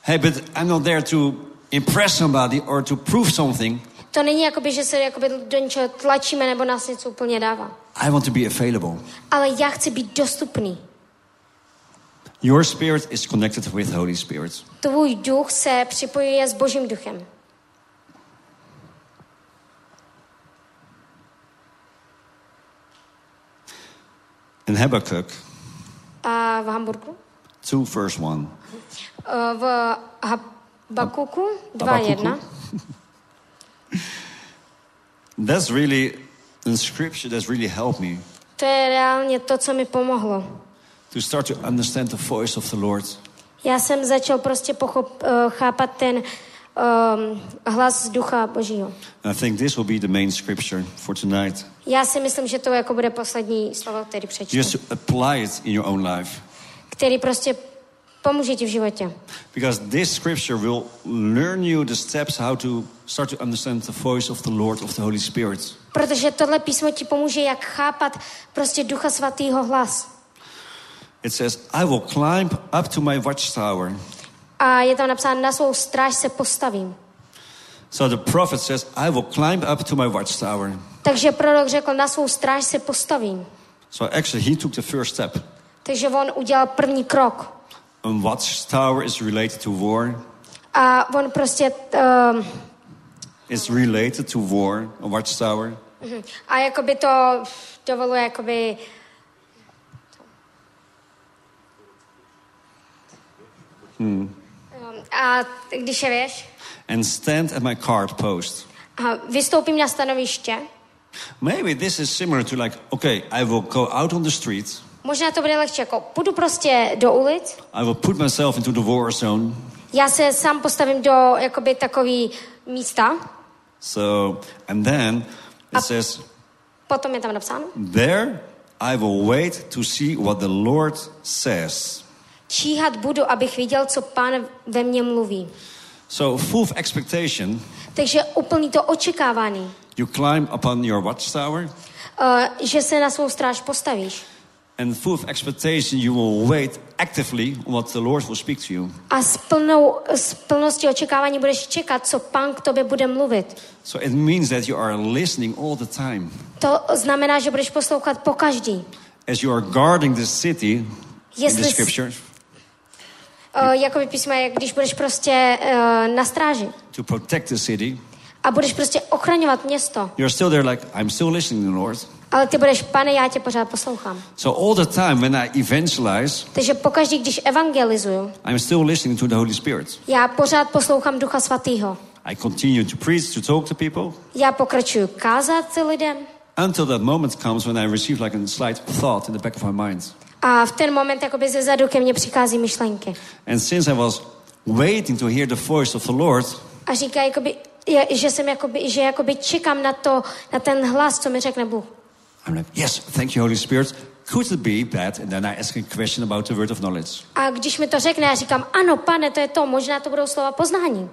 Hey, but I'm not there to impress somebody or to prove something. To není jakoby, že se jakoby do něčeho tlačíme nebo nás něco úplně dává. I want to be available. Ale já chci být dostupný. Your spirit is connected with Holy Spirit. Tvůj duch se připojuje s Božím duchem. In Habakkuk A v Hamburgu? 2, verse 1. Eh, V Habakuku 2.1. That's really in scripture that's really helped me To je reálně to, co mi pomohlo. to start to understand the voice of the Lord. Já jsem začal prostě pochop, uh, chápat ten um, hlas ducha Božího. And I think this will be the main scripture for tonight. Já si myslím, že to jako bude poslední slovo, který přečtu. Just apply it in your own life. Který prostě pomůže ti v životě. Because this scripture will learn you the steps how to start to understand the voice of the Lord of the Holy Spirit. Protože tohle písmo ti pomůže, jak chápat prostě ducha svatýho hlas. It says, I will climb up to my watchtower. A je tam napsáno, na svou stráž se postavím. So the prophet says, I will climb up to my watchtower. Takže prorok řekl, na svou stráž se postavím. So actually, he took the first step. Takže on udělal první krok. A watchtower is related to war. A on prostě... Um, It's related to war, a watchtower. a jakoby to dovoluje jakoby... Um, a když je věš, And stand at my card post. a vystoupím na stanoviště, Maybe this is similar to like, okay, I will go out on the street Možná to bude lehčí, jako půjdu prostě do ulic, I will put myself into the war zone. já se sám postavím do jakoby takový místa, So, and then it Up. says, potom je tam napsáno, There I will wait to see what the Lord says. číhat budu, abych viděl, co pán ve mně mluví. So, full of expectation, Takže úplný to očekávání, you climb upon your watchtower, uh, že se na svou stráž postavíš. and full of expectation, you will wait actively on what the Lord will speak to you. A s, plnou, s plností očekávání budeš čekat, co pán k tobě bude mluvit. So, it means that you are listening all the time. To znamená, že budeš poslouchat po každý. As you are guarding the city in Jestli the s- scriptures Uh, jako by písmo, jak když budeš prostě uh, na stráži to protect the city, a budeš prostě ochraňovat město. you're still there like, I'm still listening to the Lord. Ale ty budeš, pane, já tě pořád poslouchám. So, all the time when I evangelize, Takže pokaždý, když evangelizuju, I'm still listening to the Holy Spirit. já pořád poslouchám Ducha Svatého. I continue to preach, to talk to people, Já pokračuju kázat lidem until that moment comes when I receive like a slight thought in the back of my mind. A v ten moment jakoby ze zadu ke mně přichází myšlenky. And since I was waiting to hear the voice of the Lord, A říká, jakoby, je, že jsem jakoby, že jakoby čekám na to, na ten hlas, co mi řekne Bůh. I'm like, yes, thank you, Holy Spirit. Could it be that? And then I ask a question about the word of knowledge. A když mi to řekne, já říkám, ano, pane, to je to, možná to budou slova poznání.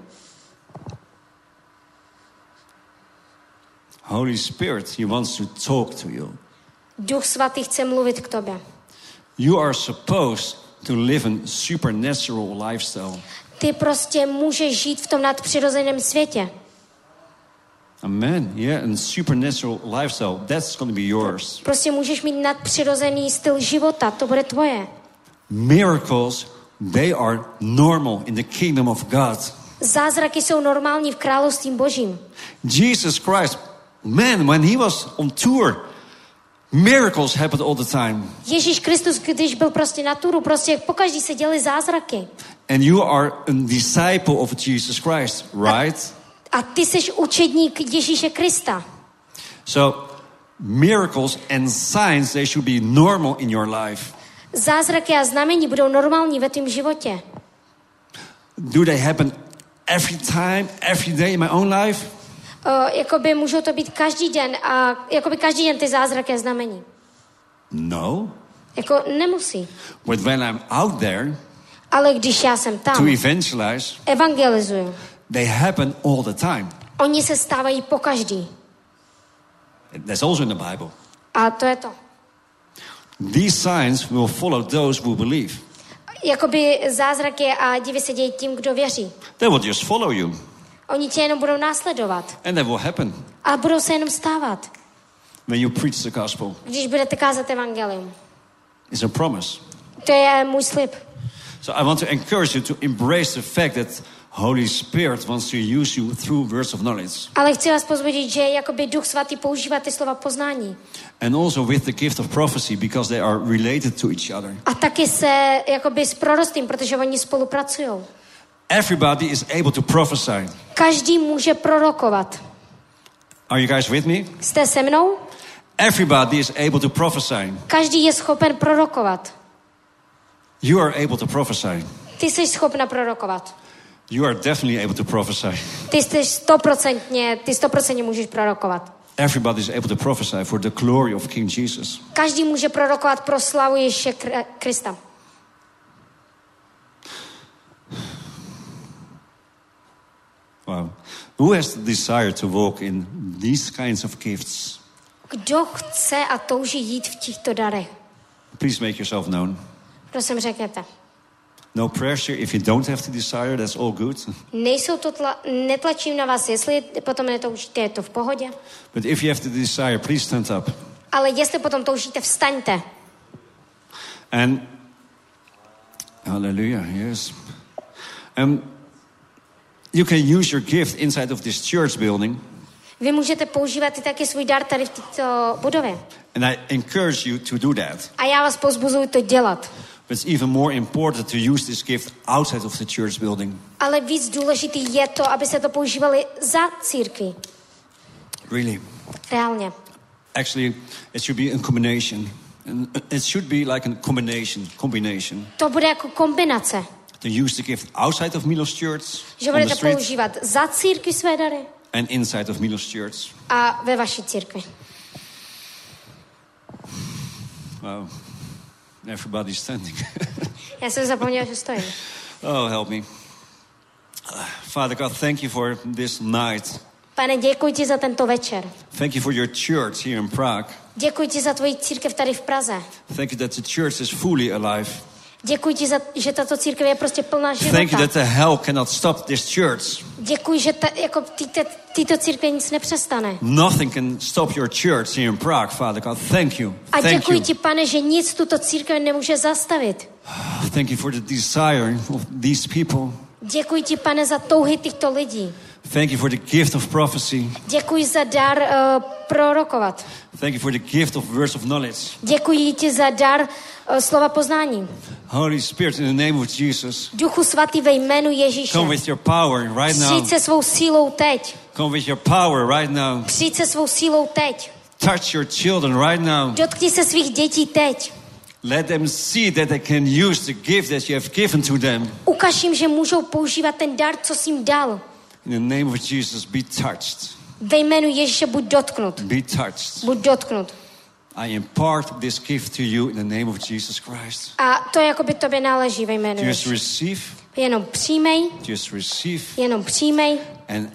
Holy Spirit, He wants to talk to you. Duch Svatý chce mluvit k tobě. You are supposed to live a supernatural lifestyle. Ty prostě můžeš žít v tom nadpřirozeném světě. Amen. Yeah, and supernatural lifestyle, that's going to be yours. Prostě můžeš mít nadpřirozený styl života, to bude tvoje. Miracles, they are normal in the kingdom of God. Zázraky jsou normální v království božím. Jesus Christ, man, when he was on tour, miracles happened all the time. Ježíš Kristus, když byl prostě na turu, prostě pokaždý se děly zázraky. And you are a disciple of Jesus Christ, right? A ty jsi učedník Ježíše Krista. So, miracles and signs, they should be normal in your life. Zázraky a znamení budou normální ve tvém životě. Do they happen every time, every day in my own life? Uh, jakoby můžou to být každý den a jakoby každý den ty zázraky a znamení. No. Jako nemusí. But when I'm out there Ale když já jsem to tam, evangelize, evangelizuju, they happen all the time. oni se stávají po každý. That's also in the Bible. A to je to. These signs will follow those who believe. Jakoby zázraky a divy se dějí tím, kdo věří. They will just follow you, Oni tě jenom budou následovat. and that will happen A budou se jenom stávat, when you preach the gospel. když budete kázat evangelium. It's a promise. To je můj slib. So I want to encourage you to embrace the fact that Holy Spirit wants to use you through words of knowledge, Ale chci vás pozbudit, že jakoby Duch Svatý používá ty slova poznání. and also with the gift of prophecy because they are related to each other. A taky se jakoby s proroctvím, protože oni spolupracují. Everybody is able to prophesy. Každý může prorokovat. Are you guys with me? Jste se mnou? Everybody is able to prophesy. Každý je schopen prorokovat. You are able to prophesy. Ty jsi schopna prorokovat. You are definitely able to prophesy. Ty jsi stoprocentně, ty stoprocentně můžeš prorokovat. Everybody is able to prophesy for the glory of King Jesus. Každý může prorokovat pro slavu Ježíše Kr- Krista. Wow. Who has the desire to walk in these kinds of gifts? Kdo chce a touží jít v těchto darech? Please make yourself known. Prosím, řekněte. No pressure. If you don't have the desire, that's all good. Nejsou to tla, netlačím na vás, jestli potom netoužíte, je to v pohodě. But if you have the desire, please stand up. Ale jestli potom toužíte, vstaňte. And hallelujah, yes. Um, you can use your gift inside of this church building. Vy můžete používat i taky svůj dar tady v této budově. And I encourage you to do that. A já vás pozbuzuji to dělat. But it's even more important to use this gift outside of the church building. Ale víc důležitý je to, aby se to používali za církví. Really. Reálně. Actually, it should be a combination. It should be like a combination. Combination. To bude jako kombinace, To use the gift outside of Milos Church že budete používat za církvi své dary and inside of Milos Church. a ve vaší církvi. Wow. Everybody's standing. Já jsem zapomněla, že stojím. oh, help me. Father God, thank you for this night. Pane, děkuji ti za tento večer. Thank you for your church here in Prague. Děkuji ti za tvoji církev tady v Praze. Thank you that the church is fully alive. Děkuji ti, za, že tato církev je prostě plná Thank you života. that the hell cannot stop this church. Děkuji, že ta, jako tyto, tyto církve nic nepřestane. Nothing can stop your church here in Prague, Father God. Thank you. A Thank děkuji you. ti, pane, že nic tuto církev nemůže zastavit. Thank you for the desire of these people. Děkuji ti, pane, za touhy těchto lidí. Thank you for the gift of prophecy. Děkuji za dar uh, prorokovat. Thank you for the gift of words of knowledge. Děkuji ti za dar uh, slova poznání. Holy Spirit, in the name of Jesus, Duchu svatý ve jménu Ježíše. come with your power right now. Přijď se svou sílou teď. Come with your power right now. Přijď se svou sílou teď. Touch your children right now. Dotkni se svých dětí teď. Let them see that they can use the gift that you have given to them. Ukaž jim, že můžou používat ten dar, co jsi jim dal. In the name of Jesus, be touched. Ve jménu Ježíše buď dotknut. Be touched. Buď dotknut. I impart this gift to you in the name of Jesus Christ. A to jako by tobě náleží ve jménu Just receive, Jenom přijmej, just receive, jenom přijmej and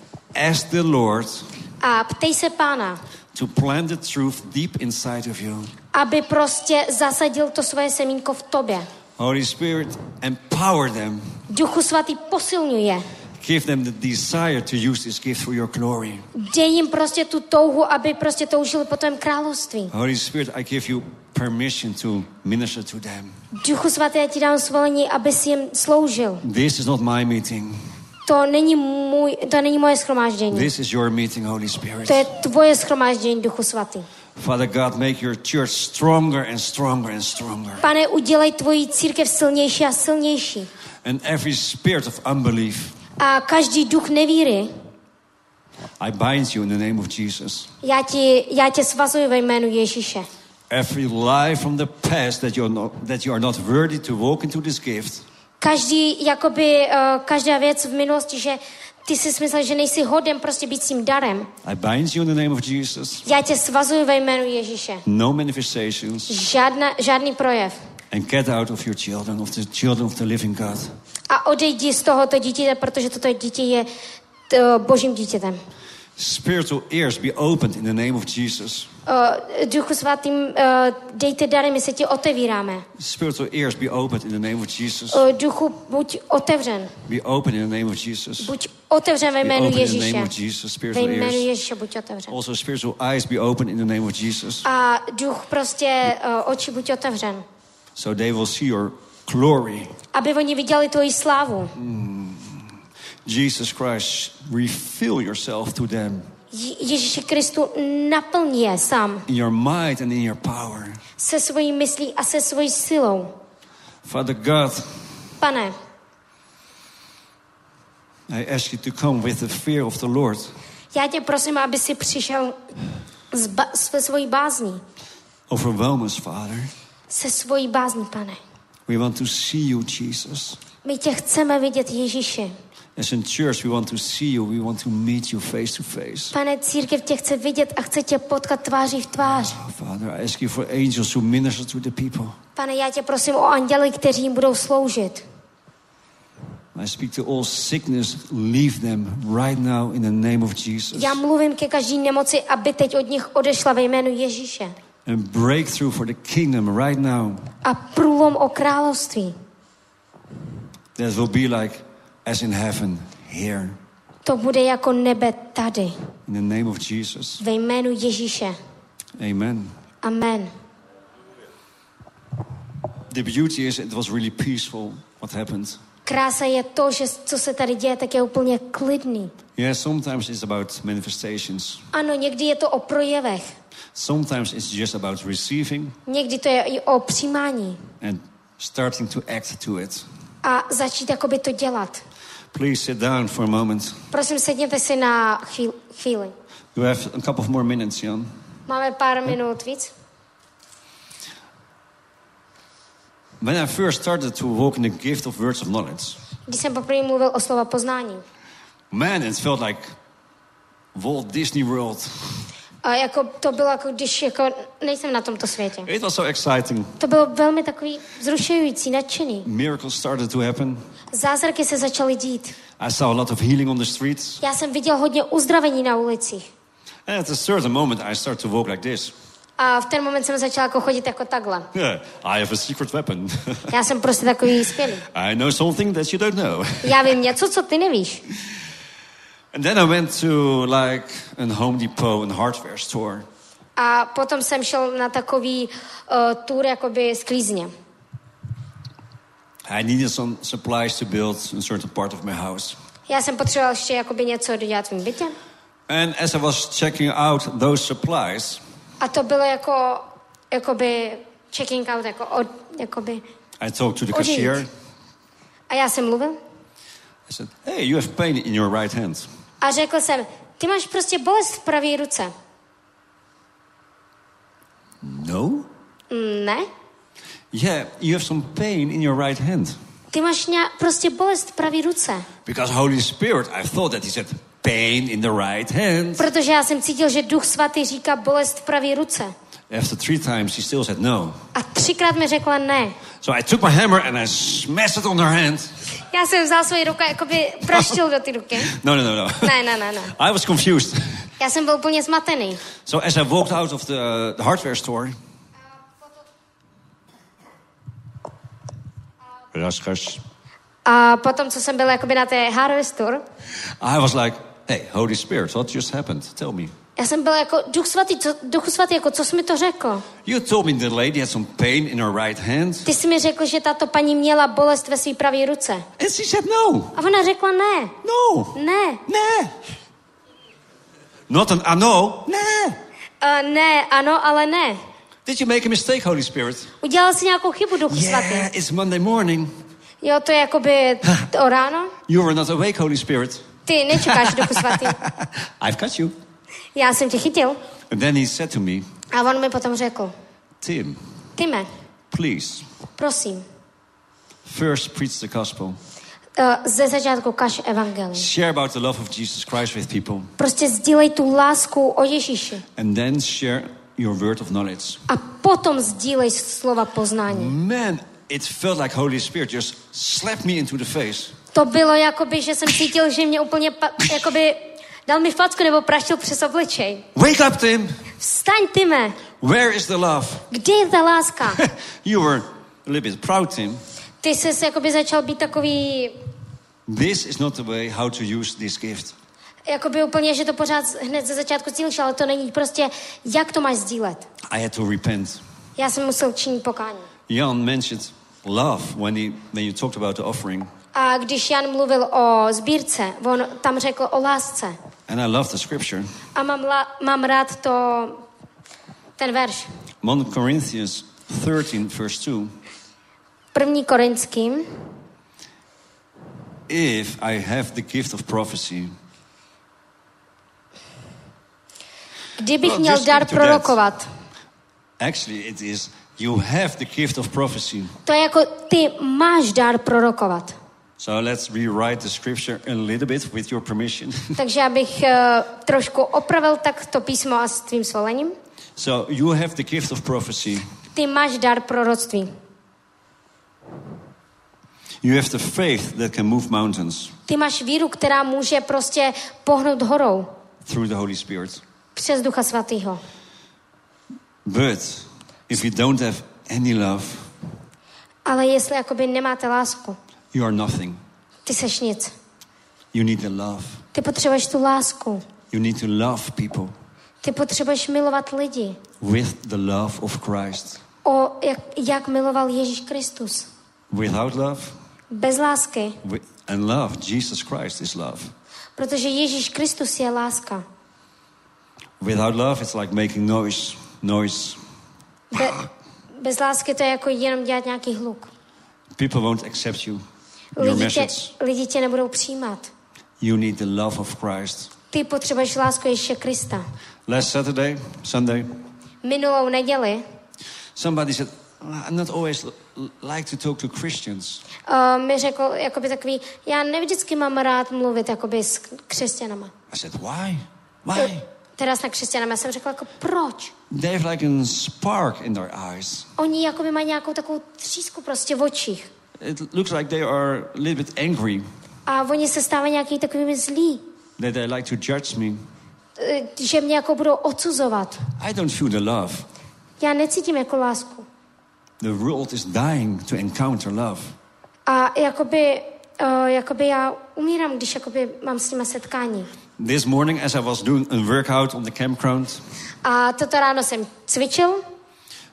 ask the Lord a ptej se pána, to plant the truth deep inside of you. aby prostě zasadil to svoje semínko v tobě. Holy Spirit, empower them. Duchu svatý posilňuje. Give them the desire to use this gift for your glory. Dej jim prostě tu touhu, aby prostě toužili po tvém království. Holy Spirit, I give you permission to minister to them. Duchu svatý, já ti dám svolení, aby si jim sloužil. This is not my meeting. To není, můj, to není moje schromáždění. This is your meeting, Holy Spirit. To je tvoje schromáždění, Duchu svatý. Father God, make your church stronger and stronger and stronger. Pane, udělej tvoji církev silnější a silnější. And every spirit of unbelief, A každý duch nevíry, I bind you in the name of Jesus. já, ti, já tě svazuji ve jménu Ježíše. Every lie from the past that you're not, that you are not worthy to walk into this gift, Každý, jakoby, uh, každá věc v minulosti, že ty si myslel, že nejsi hoden prostě být tím darem. I bind you in the name of Jesus. Já tě svazuji ve jménu Ježíše. No manifestations. Žádna, žádný projev. And get out of your children, of the children of the living God. Odejdi z tohoto dítěte, protože toto dítě je t, božím dítětem. Spiritual ears be opened in the name of Jesus. Uh, Duchu svatým, uh, dejte dary, my se ti otevíráme. Spiritual ears be opened in the name of Jesus. Uh, duchu, buď otevřen. Be open in the name of Jesus. Buď otevřen ve Be jménu open in the Ježíše. name of Jesus. Ve jménu. Ježíše buď otevřen. Also, spiritual eyes be open in the name of Jesus. A duch prostě, uh, oči buď otevřen. So they will see your glory. Aby oni viděli tvoji slávu. Jesus Christ, reveal yourself to them Je- Ježíši Kristu naplň je sám in your might and in your power. se svojí myslí a se svojí silou. Father God, Pane, I ask you to come with the fear of the Lord. já tě prosím, aby si přišel s ba- svojí bázní. Overwhelm us, Father. Se svojí bázní, pane. We want to see you, Jesus. My tě chceme vidět, Ježíši. As in church, we want to see you. We want to meet you face to face. Pane, církev tě chce vidět a chce tě potkat tváří v tvář. Oh, Father, I ask you for angels who minister to the people. Pane, já tě prosím o anděly, kteří jim budou sloužit. I speak to all sickness. Leave them right now in the name of Jesus. Já mluvím ke každý nemoci, aby teď od nich odešla ve jménu Ježíše. And breakthrough for the kingdom right now. A průlom o království. That will be like as in heaven here. To bude jako nebe tady. In the name of Jesus. Ve jménu Ježíše. Amen. Amen. The beauty is it was really peaceful what happened. Krása je to, že co se tady děje, tak je úplně klidný. Yeah, sometimes it's about manifestations. Ano, někdy je to o projevech. Sometimes it's just about receiving Někdy to je i o přijímání. and starting to act to it. A začít jakoby to dělat. Please sit down for a moment. Prosím, sedněte si na chvíli. chvíli. You have a couple of more minutes, Jan. Máme pár minut víc. when I first started to walk in the gift of words of knowledge, Když jsem poprvé mluvil o slova poznání. man, it felt like Walt Disney World. A jako to bylo jako když jako nejsem na tomto světě. It was so exciting. To bylo velmi takový zrušující, nadšený. Miracles started to happen. Zázraky se začaly dít. I saw a lot of healing on the streets. Já jsem viděl hodně uzdravení na ulicích. And at a certain moment, I started to walk like this. A v ten moment jsem začala jako chodit jako takhle. Yeah, I have a secret weapon. Já jsem prostě takový skvělý. I know something that you don't know. Já vím něco, co ty nevíš. And then I went to like a Home Depot and hardware store. A potom jsem šel na takový uh, tour jakoby sklízně. I needed some supplies to build a certain part of my house. Já jsem potřeboval ještě jakoby něco dodělat v mém bytě. And as I was checking out those supplies, A to bylo jako, jakoby checking out, jako od, jakoby. I talked to the cashier. A já jsem mluvil I said, Hey, you have pain in your right hand. A řekl jsem, ty máš prostě bolest v pravé ruce. No? "Mm, Ne? Yeah, you have some pain in your right hand. Ty máš nějak, prostě bolest v pravé ruce. Because Holy Spirit, I thought that he said pain in the right hand. Protože já jsem cítil, že Duch Svatý říká bolest v pravé ruce. After three times, she still said no. A třikrát mi řekla ne. So I took my hammer and I smashed it on her hand. Já jsem vzal svoji ruku a jakoby praštil do ty ruky. No, no, no, no. Ne, ne, ne, ne. I was confused. Já jsem byl úplně zmatený. So as I walked out of the, the hardware store, hush. A potom, co jsem byl jakoby na té Harvest Tour, I was like, hey, Holy Spirit, what just happened? Tell me. Já jsem byl jako, Duch Svatý, co, Duchu Svatý, jako co jsi mi to řekl? You told me the lady had some pain in her right hand. Ty jsi mi řekl, že tato paní měla bolest ve své pravé ruce. And she said no. A ona řekla ne, No. ne, Ne. Not an ano. Ne. uh, ne, ano, ale ne. Did you make a mistake, Holy Spirit? Udělal jsi nějakou chybu, Duchu Yeah, Svatý. it's Monday morning. Jo, to je jakoby to ráno. You were not awake, Holy Spirit. Ty nečekáš, Duchu Svatý. I've got you. Já jsem tě chytil. And then he said to me, A on mi potom řekl, Tim, Time, please, prosím, first preach the gospel. uh, ze začátku kaž evangelium. Share about the love of Jesus Christ with people. Prostě sdílej tu lásku o Ježíši. And then share your word of knowledge. A potom sdílej slova poznání. Man, it felt like Holy Spirit just slapped me into the face. To bylo jakoby, že jsem cítil, že mě úplně pa, jakoby dal mi facku nebo praštil přes obličej. Wake up, Tim. Vstaň, Time, Where is the love? kde je ta láska? you were a little bit proud, Tim. Ty jsi jakoby začal být takový, This is not the way how to use this gift. jakoby úplně, že to pořád hned ze začátku cílíš, ale to není prostě, jak to máš sdílet. I had to repent. Já jsem musel činit pokání. Jan mentioned love when he when you talked about the offering. A když Jan mluvil o sbírce, on tam řekl o lásce. And I love the scripture. A mám, la, mám rád to, ten verš. 1 Corinthians 13, verse 2. První Korinským, If I have the gift of prophecy, kdybych Well, měl dar into that. prorokovat, actually, it is you have the gift of prophecy. to je jako ty máš dar prorokovat. So let's rewrite the scripture a little bit with your permission. Takže abych uh, trošku opravil tak to písmo a s tvým svolením. so you have the gift of prophecy. Ty máš dar proroctví. You have the faith that can move mountains Ty máš víru, která může prostě pohnout horou through the Holy Spirit. přes Ducha Svatého. But if you don't have any love, Ale jestli jakoby nemáte lásku, you are nothing. ty seš nic. You need the love. Ty potřebuješ tu lásku. You need to love people Ty potřebuješ milovat lidi. with the love of Christ. O, jak, jak miloval Ježíš Kristus. Without love, Bez lásky. wi- and love, Jesus Christ is love. Protože Ježíš Kristus je láska. Without love, it's like making noise, noise. Be, bez lásky to je jako jenom dělat nějaký hluk. People won't accept you, Lidi tě, lidi tě nebudou přijímat. You need the love of Christ. Ty potřebuješ lásku Ježíše Krista. Last Saturday, Sunday, Minulou neděli somebody said, I'm not always like to talk to Christians. uh, mi řekl jakoby takový, já nevždycky mám rád mluvit jakoby s křesťanama. I said, why? Why? Teda s křesťanama. Jsem řekla jako proč? They have like a spark in their eyes. Oni jakoby mají nějakou takovou třísku prostě v očích. It looks like they are a little bit angry, A oni se stávají nějaký takovými zlí. that they like to judge me. Eh, Že mě jako budou odsuzovat. I don't feel the love. Já necítím jako lásku. The world is dying to encounter love. A jakoby, uh, jakoby já umírám, když jakoby mám s nimi setkání. This morning, as I was doing a workout on the campground, A toto ráno jsem cvičil,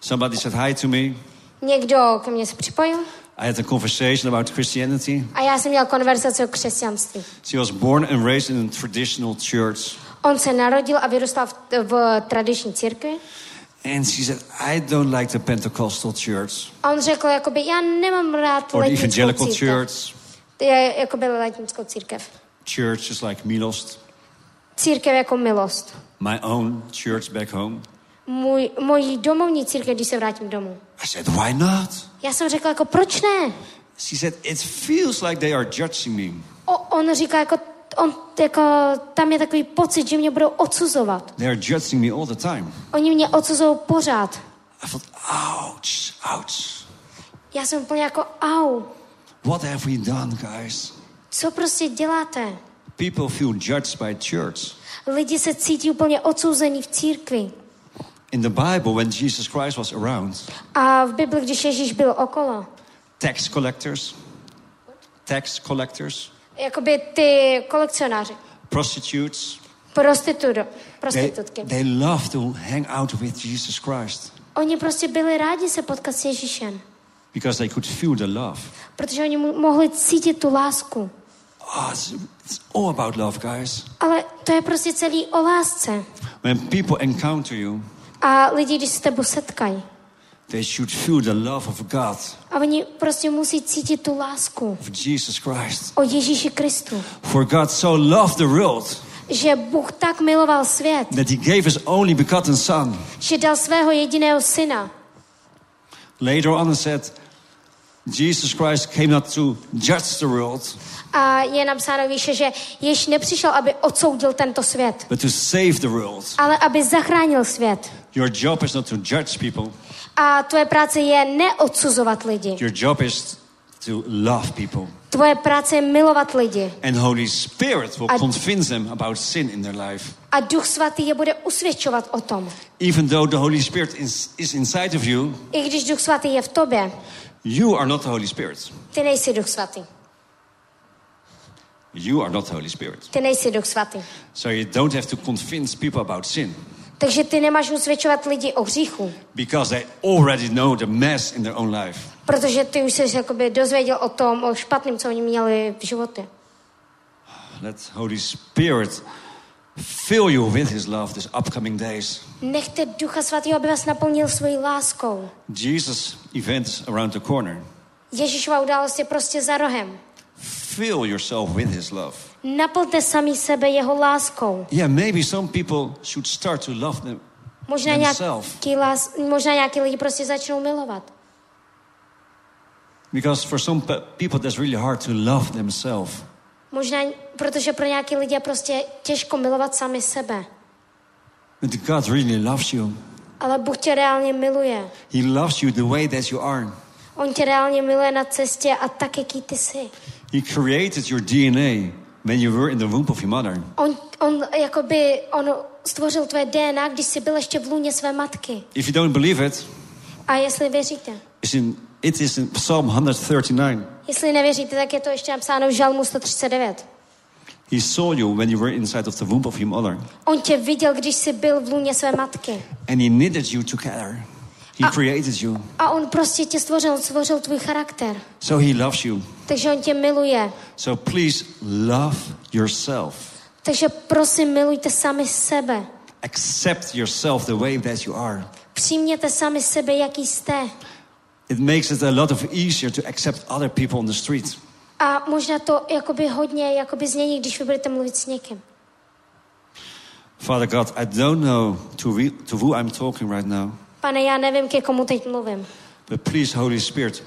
somebody said hi to me. někdo ke mně se připojil I had a conversation about Christianity. a já jsem měl konverzaci o křesťanství. She was born and raised in a traditional church. On se narodil a vyrůstal v, v tradiční církvi. And she said, I don't like the Pentecostal church A on řekl, jakoby, já nemám rád or the evangelical církev. church. Je jakoby letnickou církev. Church is like Milost, Církev jako milost. my own church back home. Můj, mojí domovní církev, když se vrátím domů. I said, why not? Já jsem řekla, jako proč ne? She said, it feels like they are judging me. O, on říká, jako, on, jako, tam je takový pocit, že mě budou odsuzovat. They are judging me all the time. Oni mě odsuzují pořád. I thought, ouch, ouch. Já jsem úplně jako, au, What have we done, guys? co prostě děláte? People feel judged by church. Lidi se cítí úplně odsouzení v církvi. In the Bible, when Jesus Christ was around, A v Bibli, když Ježíš byl okolo, tax collectors, tax collectors, jakoby ty kolekcionáři, prostitutes, prostitudo, they, prostitutky, they love to hang out with Jesus Christ. Oni prostě byli rádi se potkat s Ježíšem, because they could feel the love. protože oni mu- mohli cítit tu lásku. Oh, it's, it's all about love, guys. Ale to je prostě celý o lásce. When people encounter you, A lidi, když se s tebou setkají, they should feel the love of God, a oni prostě musí cítit tu lásku of Jesus Christ. o Ježíši Kristu. For God so loved the world Že Bůh tak miloval svět, that he gave his only begotten Son. že dal svého jediného syna. Later on, he said, Jesus Christ came not to judge the world, A je napsáno výše, že Ježíš nepřišel, aby odsoudil tento svět, but to save the world. ale aby zachránil svět. Your job is not to judge people, A tvoje práce je neodsuzovat lidi. your job is to love people. Tvoje práce je milovat lidi. And Holy Spirit will I- convince them about sin in their life. A Duch Svatý je bude usvědčovat o tom. Even though the Holy Spirit is, is inside of you, I když Duch Svatý je v tobě, you are not the Holy Spirit. ty nejsi Duch Svatý. You are not the Holy Spirit. Ty nejsi Duch Svatý. So you don't have to convince people about sin Takže ty nemáš usvědčovat lidi o hříchu, because they already know the mess in their own life. protože ty už jsi jakoby dozvěděl o tom, o špatném, co oni měli v životě. Let Holy Spirit fill you with His love these upcoming days. Nechte Ducha Svatého, aby vás naplnil svojí láskou. Jesus' event is around the corner. Ježíšova událost je prostě za rohem. Fill yourself with His love. Naplňte sami sebe jeho láskou. Yeah, maybe some people should start to love them Možná nějaký, lás, možná nějaký lidi prostě začnou milovat. because for some pe- people that's really hard to love themselves. Možná, protože pro nějaký lidi je prostě těžko milovat sami sebe. But God really loves you. Ale Bůh tě reálně miluje. He loves you the way that you are. On tě reálně miluje na cestě a tak, jaký ty jsi. He created your DNA when you were in the womb of your mother. On, on, jakoby, on stvořil tvoje DNA, když jsi byl ještě v lůně své matky. If you don't believe it, A jestli věříte, it's in, it is in Psalm 139. jestli nevěříte, tak je to ještě napsáno v Žalmu 139. He saw you when you were inside of the womb of your mother. On tě viděl, když jsi byl v lůně své matky. And he knitted you together. He Ah. created you. A on prostě tě stvořil, stvořil tvůj charakter. So he loves you. Takže on tě miluje. So please love yourself. Takže prosím, milujte sami sebe. Accept yourself the way that you are. Přijměte sami sebe, jaký jste. It makes it a lot of easier to accept other people on the street. A možná to jakoby hodně jakoby změní, když vy budete mluvit s někým. Father God, I don't know to, re- to who I'm talking right now, Pane, já nevím, ke komu teď mluvím. But please, Holy Spirit,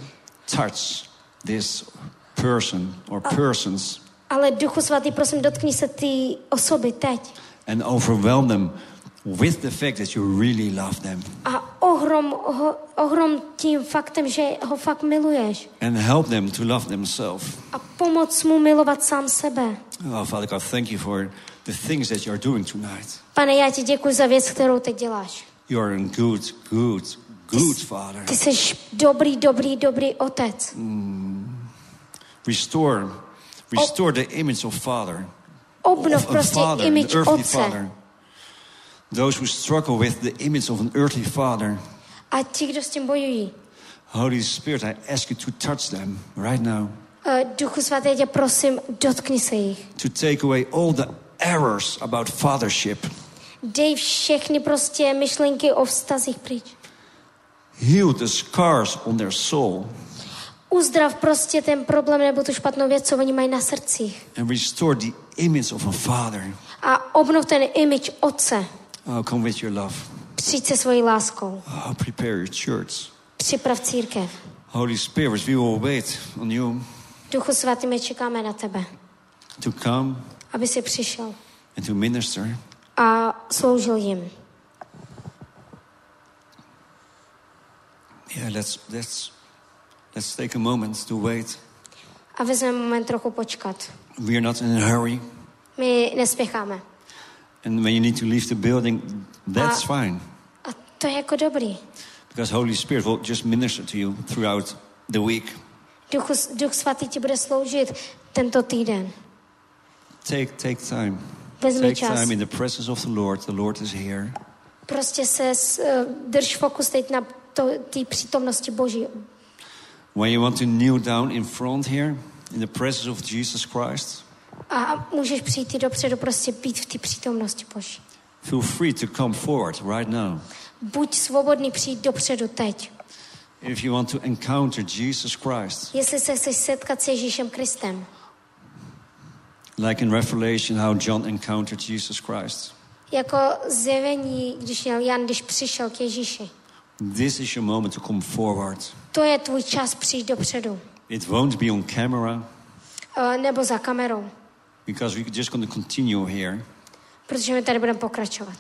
touch this person or persons Ale Duchu Svatý, prosím, dotkni se ty osoby teď. and overwhelm them with the fact that you really love them A ohrom, ho, ohrom tím faktem, že ho fakt miluješ. and help them to love themselves. A pomoc mu milovat sám sebe. Oh, Father God, thank you for the things that you are doing tonight. Pane, já ti děkuji za věc, kterou teď děláš. You are a good, good, good Father. Ty jsi dobrý, dobrý, dobrý otec. Restore, restore the image of Father. Obnov of prostě father, image earthly otce. father. Those who struggle with the image of an earthly father. A ti, kdo s tím bojují. Holy Spirit, I ask you to touch them right now. Eh, Duchu svatý, já tě prosím, dotkni se jich. To take away all the errors about fathership. Dej všechny prostě myšlenky o vztazích pryč. Heal the scars on their soul Uzdrav prostě ten problém nebo tu špatnou věc, co oni mají na srdcích. and restore the image of a father. A obnov ten image otce. Oh, come with your love. Přijď se svojí láskou. Oh, prepare your church. Připrav církev. Holy Spirit, we will wait on you Duchu svatý, my čekáme na tebe, to come aby si přišel and to minister. a sloužil jim. Yeah, let's let's let's take a moment to wait. A vezmeme moment trochu počkat. We are not in a hurry, My nespěcháme. and when you need to leave the building, that's Ah. fine, A to je jako dobrý. because Holy Spirit will just minister to you throughout the week. Duchu, Duch svatý ti bude sloužit tento týden. Take take time. Vezmi Take čas. time in the presence of the Lord. The Lord is here. Prostě se eh, drž fokus teď na té přítomnosti Boží. When you want to kneel down in front here, in the presence of Jesus Christ, A můžeš přijít dopředu, prostě být v té přítomnosti Boží. feel free to come forward right now. Buď svobodný přijít dopředu teď. If you want to encounter Jesus Christ, Jestli se chceš setkat s Ježíšem Kristem, like in Revelation, how John encountered Jesus Christ. jako zjevení, když měl Jan, když přišel k Ježíši. This is your moment to come forward. To je tvůj čas přijít dopředu. It won't be on camera Eh, Nebo za kamerou, because we're just going to continue here. protože my tady budeme pokračovat.